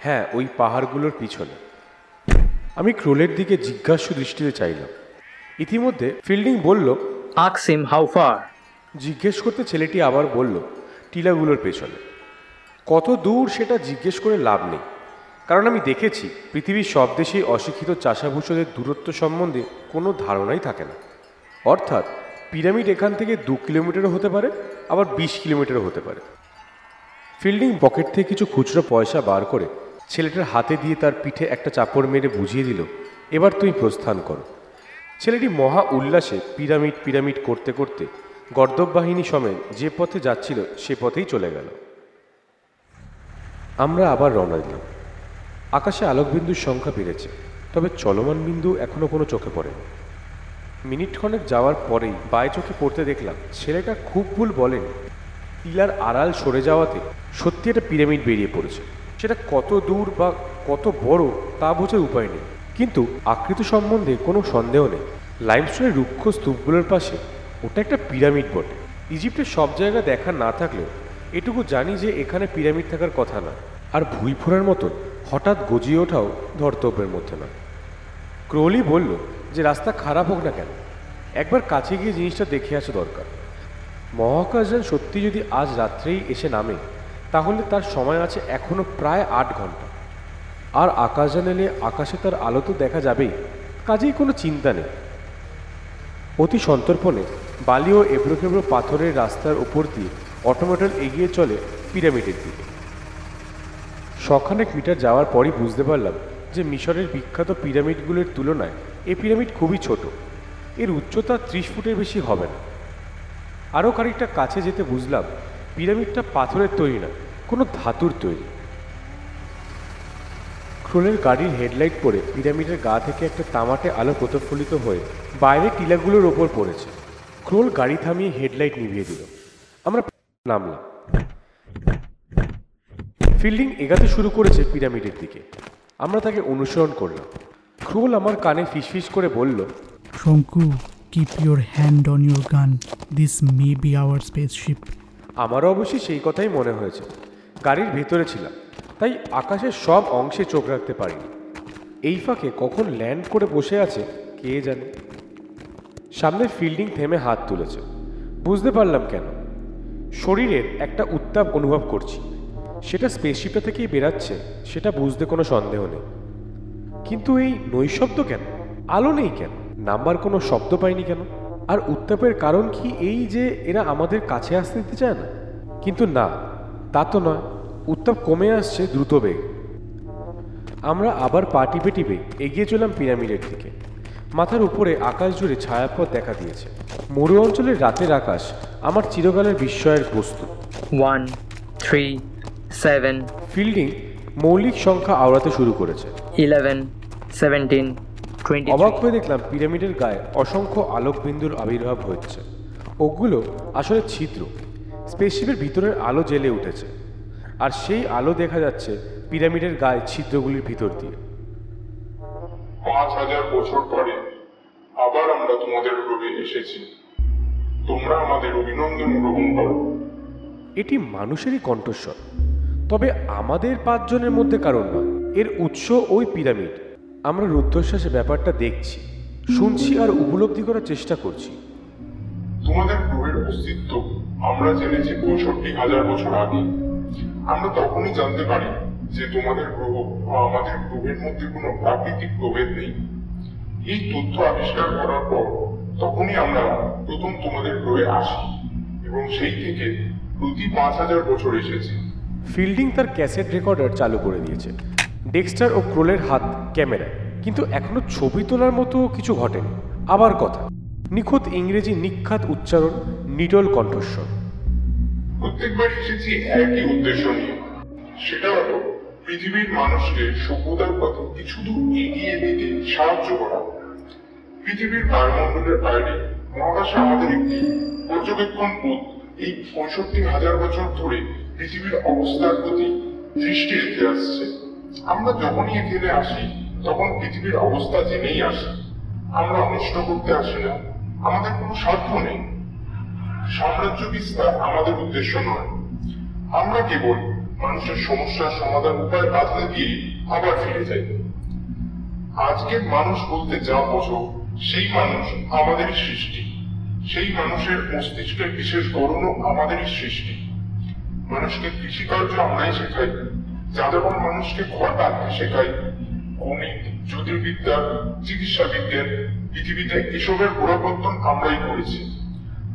হ্যাঁ ওই পাহাড়গুলোর পিছনে। আমি ক্রোলের দিকে জিজ্ঞাসু দৃষ্টিতে চাইলাম। ইতিমধ্যে ফিল্ডিং বলল আকসিম হাউ ফার জিজ্ঞেস করতে ছেলেটি আবার বলল টিলাগুলোর পেছনে। কত দূর সেটা জিজ্ঞেস করে লাভ নেই। কারণ আমি দেখেছি পৃথিবীর সব দেশেই অশিক্ষিত চাষাভূষদের দূরত্ব সম্বন্ধে কোনো ধারণাই থাকে না। অর্থাৎ পিরামিড এখান থেকে দু কিলোমিটারও হতে পারে আবার বিশ কিলোমিটারও হতে পারে। ফিল্ডিং পকেট থেকে কিছু খুচরো পয়সা বার করে ছেলেটার হাতে দিয়ে তার পিঠে একটা চাপড় মেরে বুঝিয়ে দিল, এবার তুই প্রস্থান করো। ছেলেটি মহা উল্লাসে পিরামিড পিরামিড করতে করতে গর্দব বাহিনী সমেত যে পথে যাচ্ছিল, সে পথেই চলে গেল। আমরা আবার রওনা দিলাম। আকাশে আলোকবিন্দুর সংখ্যা বেড়েছে, তবে চলমান বিন্দু এখনও কোনো চোখে পড়েনি। মিনিট যাওয়ার পরেই বাই চোখে পড়তে দেখলাম, ছেলেটা খুব ভুল বলেন। টিলার আড়াল সরে যাওয়াতে সত্যি একটা পিরামিড বেরিয়ে পড়েছে। সেটা কত দূর বা কত বড় তা বোঝার উপায় নেই। কিন্তু আকৃতি সম্বন্ধে কোনো সন্দেহ নেই। লাইমস্টোনের রুক্ষ স্তূপগুলোর পাশে ওটা একটা পিরামিড বটে। ইজিপ্টের সব জায়গা দেখা না থাকলেও এটুকু জানি যে এখানে পিরামিড থাকার কথা না। আর ভুই ফোড়ার মতন হঠাৎ গজিয়ে ওঠাও ধর্তব্যের মধ্যে না ক্রোলি বলল যে রাস্তা খারাপ হোক না কেন, একবার কাছে গিয়ে জিনিসটা দেখে আসা দরকার। মহাকাশযান সত্যি যদি আজ রাত্রেই এসে নামে তাহলে তার সময় আছে এখনও প্রায় আট ঘণ্টা। আর আকাশযান এলে আকাশে তার আলো তো দেখা যাবেই, কাজেই কোনো চিন্তা নেই। অতি সন্তর্পণে বালি ও এবড়ো পাথরের রাস্তার উপর দিয়ে অটোমেটল এগিয়ে চলে পিরামিডের দিকে। শখানেক মিটার যাওয়ার পরই বুঝতে পারলাম যে মিশরের বিখ্যাত পিরামিডগুলোর তুলনায় এই পিরামিড খুবই ছোট। এর উচ্চতা ত্রিশ ফুটের বেশি হবে না। আরও খানিকটা কাছে যেতে বুঝলাম পিরামিডটা পাথরের তৈরি না, কোনো ধাতুর তৈরি। ক্রোলের গাড়ির হেডলাইট পরে পিরামিডের গা থেকে একটা তামাটে আলো প্রতিফলিত হয়ে বাইরে টিলাগুলোর ওপর পড়েছে। ক্রোল গাড়ি থামিয়ে হেডলাইট নিভিয়ে দিল। আমরা নামলাম। ফিল্ডিং এগাতে শুরু করেছে পিরামিডের দিকে। আমরা তাকে অনুসরণ করলাম। ক্রোল আমার কানে ফিসফিস করে বলল, Shonku keep your hand on your gun this may be our spaceship আমারও অবশ্যই সেই কথাই মনে হয়েছে। গাড়ির ভেতরে ছিলাম, তাই আকাশের সব অংশে চোখ রাখতে পারিনি। এই ফাঁকে কখন ল্যান্ড করে বসে আছে, কে জানে? সামনের ফিল্ডিং থেমে হাত তুলেছে। বুঝতে পারলাম কেন। শরীরের একটা উত্তাপ অনুভব করছি। সেটা স্পেসশিপটা থেকেই বেরাচ্ছে, সেটা বুঝতে কোনো সন্দেহ নেই। কিন্তু এই নৈশব্দ কেন? আলো নেই কেন? নাম্বার কোনো শব্দ পাইনি কেন? আর উত্তাপের কারণ কি এই যে এরা আমাদের কাছে আসতে দিতে চায় না? কিন্তু না তা তো নয়। উত্তাপ কমে আসছে দ্রুত বেগ। আমরা আবার পা টিপে টিপে এগিয়ে চলাম পিরামিডের দিকে। মাথার উপরে আকাশ জুড়ে ছায়াপথ দেখা দিয়েছে। মরু অঞ্চলের রাতের আকাশ আমার চিরকালের বিস্ময়ের বস্তু। ওয়ান থ্রি সেভেন ফিল্ডিং মৌলিক সংখ্যা আওড়াতে শুরু করেছে। ইলেভেন সেভেন্টিন অবাক হয়ে দেখলাম পিরামিডের গায়ে অসংখ্য আলোকবিন্দুর আবির্ভাব হচ্ছে ওগুলো আসলে ছিদ্র। স্পেসশিপের ভিতরের আলো জ্বেলে উঠেছে। আর সেই আলো দেখা যাচ্ছে পিরামিডের গায়ে ছিদ্রগুলির ভিতর দিয়ে। পাঁচ হাজার বছর পরে আবার আমরা তোমাদের গ্রহে এসেছি। তোমরা আমাদের অভিনন্দন গ্রহণ করো। এটি মানুষেরই কণ্ঠস্বর। তবে আমাদের পাঁচজনের মধ্যে কারণ নয়। এর উৎস ওই পিরামিড। আমরা রুদ্ধশ্বাসে ব্যাপারটা দেখছি শুনছি আর উপলব্ধি করার চেষ্টা করছি। তোমাদের গ্রহের অস্তিত্ব আমরা জেনেছি পঁয়ষট্টি হাজার বছর আগে। আমরা তখনই জানতে পারি যে তোমাদের গ্রহ বা আমাদের গ্রহের মধ্যে কোনো প্রাকৃতিক প্রভেদ নেই। এই তথ্য আবিষ্কার করার পর তখনই আমরা প্রথম তোমাদের গ্রহে আসি এবং সেই থেকে প্রতি পাঁচ হাজার বছর এসেছি। ফিল্ডিং তার ক্যাসেট রেকর্ডার চালু করে দিয়েছে। ডেক্সটার ও ক্রোলের হাত ক্যামেরায়। কিন্তু এখনও ছবি তোলার মতো কিছু ঘটেনি। আবার কথা। নিখুঁত ইংরেজি নিখ্যাত উচ্চারণ নিটল কণ্ঠস্বর। প্রত্যেকবার এসেছি একই উদ্দেশ্য নিয়ে। সেটা হলো, পৃথিবীর মানুষকে সভ্যতার পথে কিছু দূর এগিয়ে দিতে সাহায্য করা। পৃথিবীর বায়ুমণ্ডলের বাইরে মহাকাশে আমাদের একটি পর্যবেক্ষণ পথ এই পঁয়ষট্টি হাজার বছর ধরে পৃথিবীর অবস্থার প্রতি দৃষ্টি রেখে আসছে। আমরা যখনই এখানে আসি, তখন পৃথিবীর অবস্থা জেনেই আসি। আমরা অনিষ্ট করতে আসি না। আমাদের কোনো স্বার্থ নেই। সাম্রাজ্য বিস্তার আমাদের উদ্দেশ্য নয়। আমরা কেবল মানুষের সমস্যার সমাধান উপায় বাতলে দিয়ে আবার ফিরে যাই। আজকের মানুষ বলতে যা বোঝো, সেই মানুষ আমাদের সৃষ্টি। সেই মানুষের মস্তিষ্কের বিশেষ গড়নও আমাদেরই সৃষ্টি। মানুষকে কৃষিকার্য আমরাই শেখাই। যাযাবর মানুষকে ঘর বাঁধতে শেখাই গণিত, জ্যোতির্বিদ্যা চিকিৎসা বিজ্ঞান পৃথিবীতে এসবের গোড়াপত্তন আমরাই করেছি।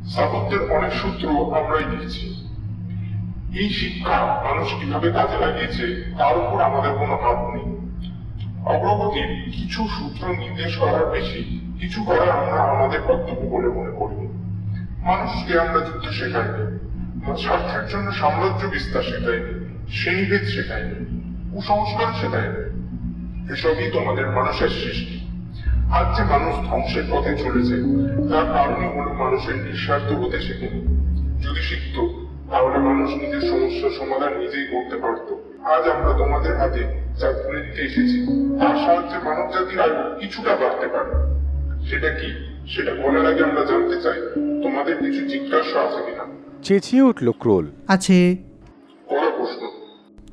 স্থাপত্যের অনেক সূত্র আমরাই দিয়েছি। এই শিক্ষা মানুষ কীভাবে কাজে লাগিয়েছে, তার উপর আমাদের কোনো হাত নেই। অগ্রগতির কিছু সূত্র নির্দেশ করার বেশি কিছু করার আমরা আমাদের কর্তব্য বলে মনে করি। মানুষকে আমরা যুদ্ধ শেখাইনি স্বার্থের জন্য সাম্রাজ্য বিস্তার শেখাইনি শ্রেণীভেদ শেখাইনি কুসংস্কার শেখাইনি এসবই তোমাদের মানুষের সৃষ্টি। আজ যে মানুষ ধ্বংসের পথে চলেছে তার কারণে হলো মানুষের নিঃস্বার্থ হতে শেখেনি যদি শিখত তাহলে মানুষ নিজের সমস্যার সমাধান নিজেই করতে পারত। আজ আমরা তোমাদের হাতে যা তুলে দিতে এসেছি তার সাহায্যে মানব জাতির আয়ু কিছুটা বাড়তে পারে। সেটা কি? সেটা বলার আগে আমরা জানতে চাই তোমাদের কিছু জিজ্ঞাসা আছে কিনা? চেঁচিয়ে উঠল ক্রোল। আছে।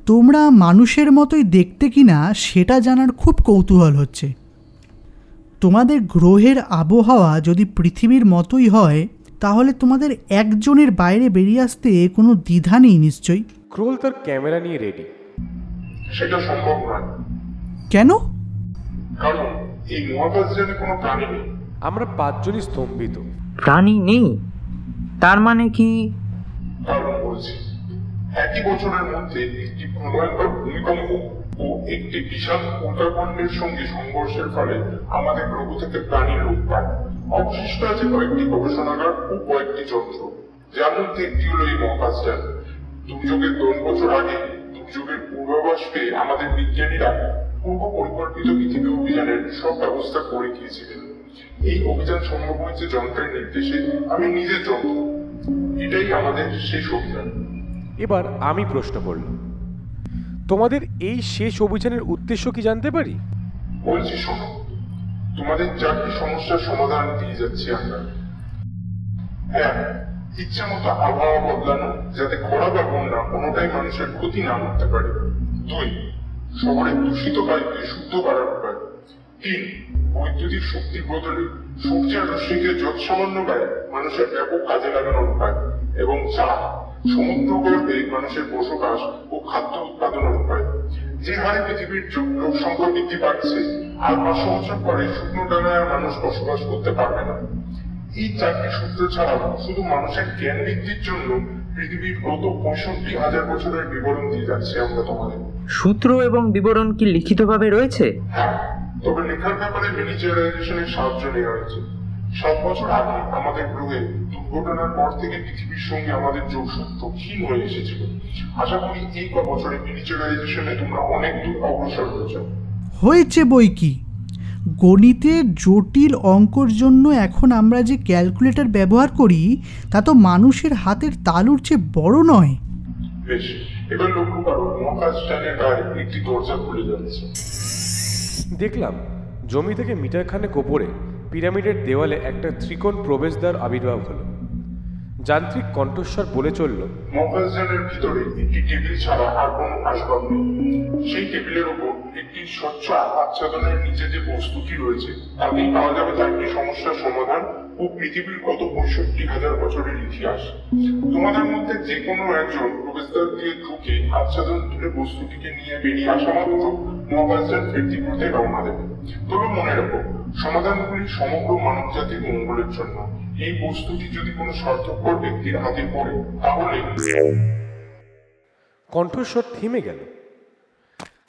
তোমরা মানুষের মতোই দেখতে কি না সেটা জানার খুব কৌতূহল হচ্ছে। তোমাদের গ্রহের আবহাওয়া যদি পৃথিবীর মতোই হয় তাহলে তোমাদের একজনের বাইরে বেরিয়ে আসতে কোনো দ্বিধা নেই নিশ্চয়ই। ক্রোল তার ক্যামেরা নিয়ে রেডি সেটা সম্ভব নয়। কেন? কারণ এই মহাকাশ জানে কোনো প্রাণী নেই। আমরা পাঁচজনই স্তম্ভিত। প্রাণী নেই? তার মানে কি? কারণ বলছি একই বছরের মধ্যে একটি প্রলয়ঙ্কর ভূমিকম্প ও একটি বিশাল উল্কাখণ্ডের সঙ্গে সংঘর্ষের ফলে আমাদের গ্রহ থেকে প্রাণী লোপ পায়। অবশিষ্ট আছে কয়েকটি গবেষণাগার ও কয়েকটি যন্ত্র, যার মধ্যে একটি হলো এই মহাকাশযান। দুর্যোগের দশ বছর আগে দুর্যোগের পূর্বাভাস পেয়ে আমাদের বিজ্ঞানীরা পূর্ব পরিকল্পিত পৃথিবী অভিযানের সব ব্যবস্থা করে গিয়েছিলেন এই অভিযান সম্ভব হয়েছে যন্ত্রের নির্দেশে আমি নিজের যন্ত্র, এটাই আমাদের শেষ অভিযান। এবার আমি প্রশ্ন করলাম। তোমাদের এই শেষ অভিযানের উদ্দেশ্য কি জানতে পারি? বলছি, শোনো। তোমাদের চারটি সমস্যার সমাধান দিয়ে যাচ্ছি আমরা। এক ইচ্ছা মতো আবহাওয়া বদলানো, যাতে খরা বা বন্যা কোনোটাই মানুষের ক্ষতি না করতে পারে। দুই শহরের দূষিত বায়ুকে শুদ্ধ করার উপায়। তিন, বৈদ্যুতিক শক্তির বদলে সূর্যের রশ্মিকে যৎসামান্য ব্যয় মানুষের ব্যাপক কাজে লাগানোর উপায়। এবং চার সমুদ্র গর্ভে মানুষের বসবাস ও খাদ্য উৎপাদনের উপায়। যে হারে পৃথিবীর জ- লোক সংখ্যা বৃদ্ধি পাচ্ছে আর পাঁচশো বছর পরে শুকনো ডাঙায় আর মানুষ বসবাস করতে পারবে না। এই চারটি সূত্র ছাড়াও শুধু মানুষের জ্ঞান বৃদ্ধির জন্য পৃথিবীর গত পঁয়ষট্টি হাজার বছরের বিবরণ দিয়ে যাচ্ছি আমরা তোমাদের। সূত্র এবং বিবরণ কি লিখিতভাবে রয়েছে? হ্যাঁ তবে লেখার ব্যাপারে মিনিচারাইজেশনের সাহায্য নেওয়া হয়েছে। সাত বছর আগে আমাদের গ্রহে দুর্ঘটনার পর থেকে পৃথিবীর সঙ্গে আমাদের যোগসূত্র ক্ষীণ হয়ে এসেছিল। আশা করি এই ক বছরে মিনিচারাইজেশনে তোমরা অনেক দূর অগ্রসর হয়েছ। হয়েছে বই কি? গণিতের জটিল অঙ্কর জন্য এখন আমরা যে ক্যালকুলেটর ব্যবহার করি তা তো মানুষের হাতের তালুর চেয়ে বড় নয়। বেশ এবার লক্ষ্য করো মহাকাশযানের গায়ে একটি দরজা খুলে যাচ্ছে। দেখলাম জমি থেকে মিটারখানেক ওপরে পিরামিডের দেওয়ালে একটা ত্রিকোণ প্রবেশদ্বার আবির্ভাব হলো। যান্ত্রিক কণ্ঠস্বর বলে চলল মহাকাশযানের ভিতরে একটি টেবিল ছাড়া আর কোনো আসবাব নেই। সেই টেবিলের উপর একটি স্বচ্ছ আচ্ছাদনের নিচে যে বস্তুটি রয়েছে, তাতেই পাওয়া যাবে চারটি সমস্যার সমাধান ও পৃথিবীর পঁয়ষট্টি হাজার বছরের ইতিহাস। তোমাদের মধ্যে যে কোনো একজন প্রবেশদ্বার দিয়ে ঢুকে আচ্ছাদন তুলে বস্তুটিকে নিয়ে বেরিয়ে আসা মাত্র মহাকাশযান ফিরতি পথে রওনা দেবে। তবে মনে রাখো, সমাধানগুলি সমগ্র মানব জাতির মঙ্গলের জন্য। এই বস্তুটি যদি কোনো স্বার্থপর ব্যক্তির হাতে পড়ে, তাহলে কণ্ঠস্বর থেমে গেল।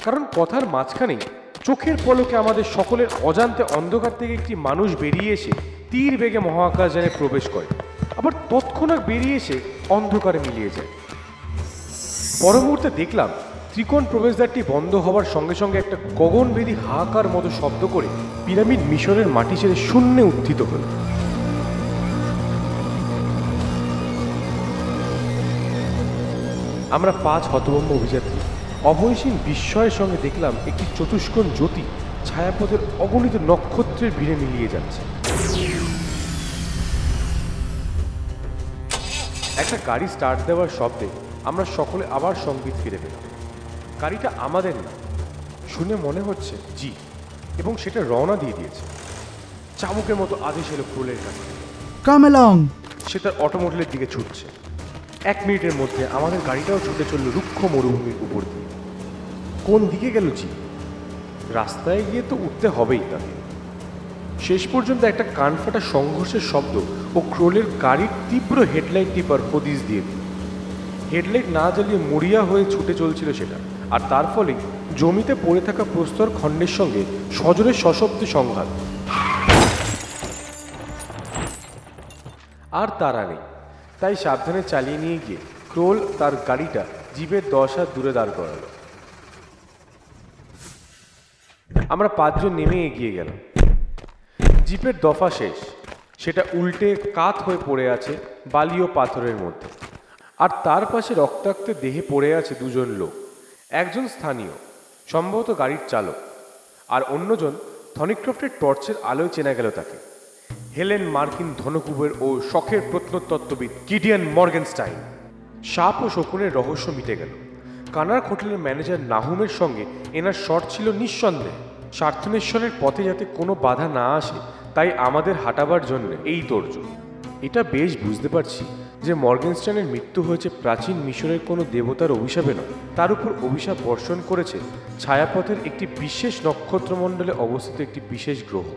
কারণ কথার মাঝখানেই চোখের পলকে আমাদের সকলের অজান্তে অন্ধকার থেকে একটি মানুষ বেরিয়ে এসে তীর বেগে মহাকাশযানে প্রবেশ করে। আবার তৎক্ষণাৎ বেরিয়ে এসে অন্ধকারে মিলিয়ে যায়। পর মুহূর্তে দেখলাম ত্রিকোণ প্রবেশদ্বারটি বন্ধ হওয়ার সঙ্গে সঙ্গে একটা গগনভেদী হাহাকার মতো শব্দ করে পিরামিড মিশরের মাটি ছেড়ে শূন্যে উত্থিত হলো। আমরা পাঁচ হতভম্ব অভিযাত্রী। অভয়সীন বিস্ময়ের সঙ্গে দেখলাম একটি চতুষ্কোণ জ্যোতি ছায়াপথের অগণিত নক্ষত্রের ভিড়ে মিলিয়ে যাচ্ছে। একটা গাড়ি স্টার্ট দেওয়ার শব্দে আমরা সকলে আবার সংগীত ফিরে পেলাম। গাড়িটা আমাদের না শুনে মনে হচ্ছে জি এবং সেটা রওনা দিয়ে দিয়েছে। চাবুকের মতো আদেশ এলো ক্রোলের কাছে। কাম অ্যালং সে তার অটোমোবিলের দিকে ছুটছে। এক মিনিটের মধ্যে আমাদের গাড়িটাও ছুটে চলল রুক্ষ মরুভূমির উপর দিয়ে। কোন দিকে গেল জি? রাস্তায় গিয়ে তো উঠতে হবেই তাকে। শেষ পর্যন্ত একটা কানফাটা সংঘর্ষের শব্দ ও ক্রোলের গাড়ির তীব্র হেডলাইট টিপার হদিস দিয়ে দিল। হেডলাইট না জ্বালিয়ে মরিয়া হয়ে ছুটে চলছিল সেটা। আর তার ফলে জমিতে পড়ে থাকা প্রস্তর খণ্ডের সঙ্গে সজোরে সশব্দে সংঘাত। আর তারা নেই। তাই সাবধানে চালিয়ে নিয়ে গিয়ে ক্রোল তার গাড়িটা জিপের দশ দূরে দাঁড় করালো। আমরা পাঁচজন নেমে এগিয়ে গেলাম। জিপের দফা শেষ। সেটা উল্টে কাত হয়ে পড়ে আছে বালি ও পাথরের মধ্যে। আর তার পাশে রক্তাক্ত দেহে পড়ে আছে দুজন লোক। একজন স্থানীয়, সম্ভবত গাড়ির চালক। আর অন্যজন থনিক্রফটের টর্চের আলোয় চেনা গেল তাকে। হেলেন মার্কিন ধনকুবের ও শখের প্রত্নতত্ত্ববিদ কিডিয়ান মর্গেনস্টাইন। সাপ ও শকুনের রহস্য মিটে গেল। কানার হোটেলের ম্যানেজার নাহুমের সঙ্গে এনার শট ছিল নিঃসন্দেহে। স্বার্থনেশ্বরের পথে যাতে কোনো বাধা না আসে, তাই আমাদের হাঁটাবার জন্য এই তোড়জোড়। এটা বেশ বুঝতে পারছি যে মর্গেনস্টাইনের মৃত্যু হয়েছে প্রাচীন মিশরের কোনো দেবতার অভিশাপে নয়। তার উপর অভিশাপ বর্ষণ করেছে ছায়াপথের একটি বিশেষ নক্ষত্রমণ্ডলে অবস্থিত একটি বিশেষ গ্রহ।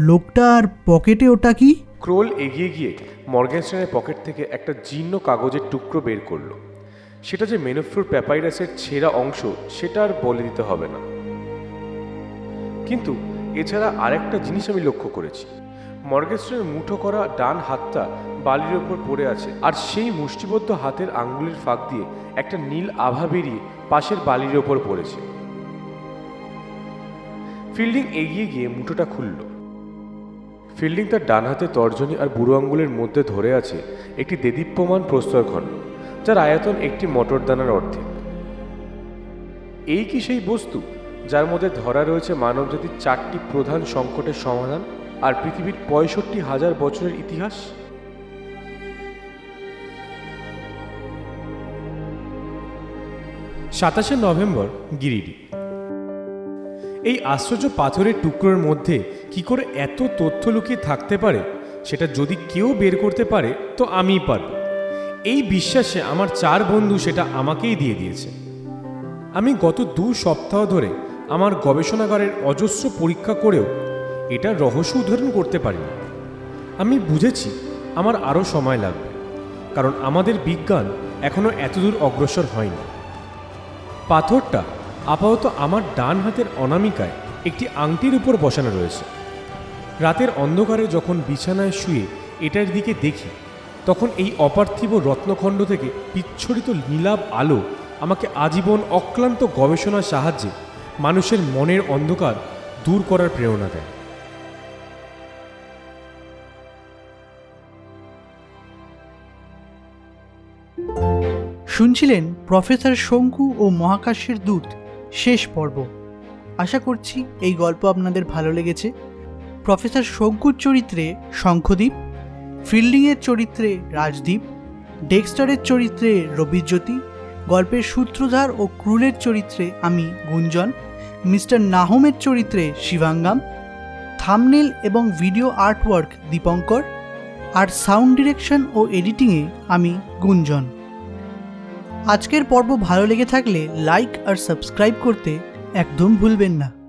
লোকটার পকেটে ওটা কি? ক্রোল এগিয়ে গিয়ে মর্গেনস্টাইনের পকেট থেকে একটা জীর্ণ কাগজের টুকরো বের করল। সেটা যে মেনোফ্রুর প্যাপাইরাসের ছেঁড়া অংশ, সেটা আর বলে দিতে হবে না। কিন্তু এছাড়া আরেকটা জিনিস আমি লক্ষ্য করেছি। মর্গেস্টনের মুঠো করা ডান হাতটা বালির ওপর পড়ে আছে আর সেই মুষ্টিবদ্ধ হাতের আঙ্গুলের ফাঁক দিয়ে একটা নীল আভা বেরিয়ে পাশের বালির ওপর পড়েছে। ফিল্ডিং এগিয়ে গিয়ে মুঠোটা খুলল। ফিল্ডিং তার ডান হাতে তর্জনী আর বুড়ো আঙ্গুলের মধ্যে ধরে আছে একটি দেদীপ্যমান প্রস্তরখণ্ড, যার আয়তন একটি মটরদানার অর্ধেক। এই কি সেই বস্তু, যার মধ্যে ধরা রয়েছে মানবজাতির চারটি প্রধান সংকটের সমাধান আর পৃথিবীর পঁয়ষট্টি হাজার বছরের ইতিহাস? সাতাশে নভেম্বর গিরিডি। এই আশ্চর্য পাথরের টুকরোর মধ্যে কি করে এত তথ্য লুকিয়ে থাকতে পারে? সেটা যদি কেউ বের করতে পারে, তো আমিই পারব। এই বিশ্বাসে আমার চার বন্ধু সেটা আমাকেই দিয়ে দিয়েছে। আমি গত দু সপ্তাহ ধরে আমার গবেষণাগারের অজস্র পরীক্ষা করেও এটা রহস্য উদ্ধারণ করতে পারিনি। আমি বুঝেছি আমার আরও সময় লাগবে, কারণ আমাদের বিজ্ঞান এখনও এতদূর অগ্রসর হয়নি। পাথরটা আপাতত আমার ডান হাতের অনামিকায় একটি আংটির উপর বসানো রয়েছে। রাতের অন্ধকারে যখন বিছানায় শুয়ে এটার দিকে দেখি, তখন এই অপার্থিব রত্নখণ্ড থেকে বিচ্ছরিত নীলাভ আলো আমাকে আজীবন অক্লান্ত গবেষণার সাহায্যে মানুষের মনের অন্ধকার দূর করার প্রেরণা দেয়। শুনছিলেন প্রফেসর শঙ্কু ও মহাকাশের দূত শেষ পর্ব। আশা করছি এই গল্প আপনাদের ভালো লেগেছে। প্রফেসর শঙ্কুর চরিত্রে শঙ্খদ্বীপ ফিল্ডিংয়ের চরিত্রে রাজদীপ, ডেক্সটারের চরিত্রে রবিজ্যোতি, গল্পের সূত্রধার ও ক্রুলের চরিত্রে আমি গুঞ্জন, মিস্টার নাহমের চরিত্রে শিবাঙ্গাম, থামনেল এবং ভিডিও আর্টওয়ার্ক দীপঙ্কর, আর সাউন্ড ডিরেকশন ও এডিটিংয়ে আমি গুঞ্জন। আজকের পর্ব ভালো লেগে থাকলে লাইক আর সাবস্ক্রাইব করতে একদম ভুলবেন না।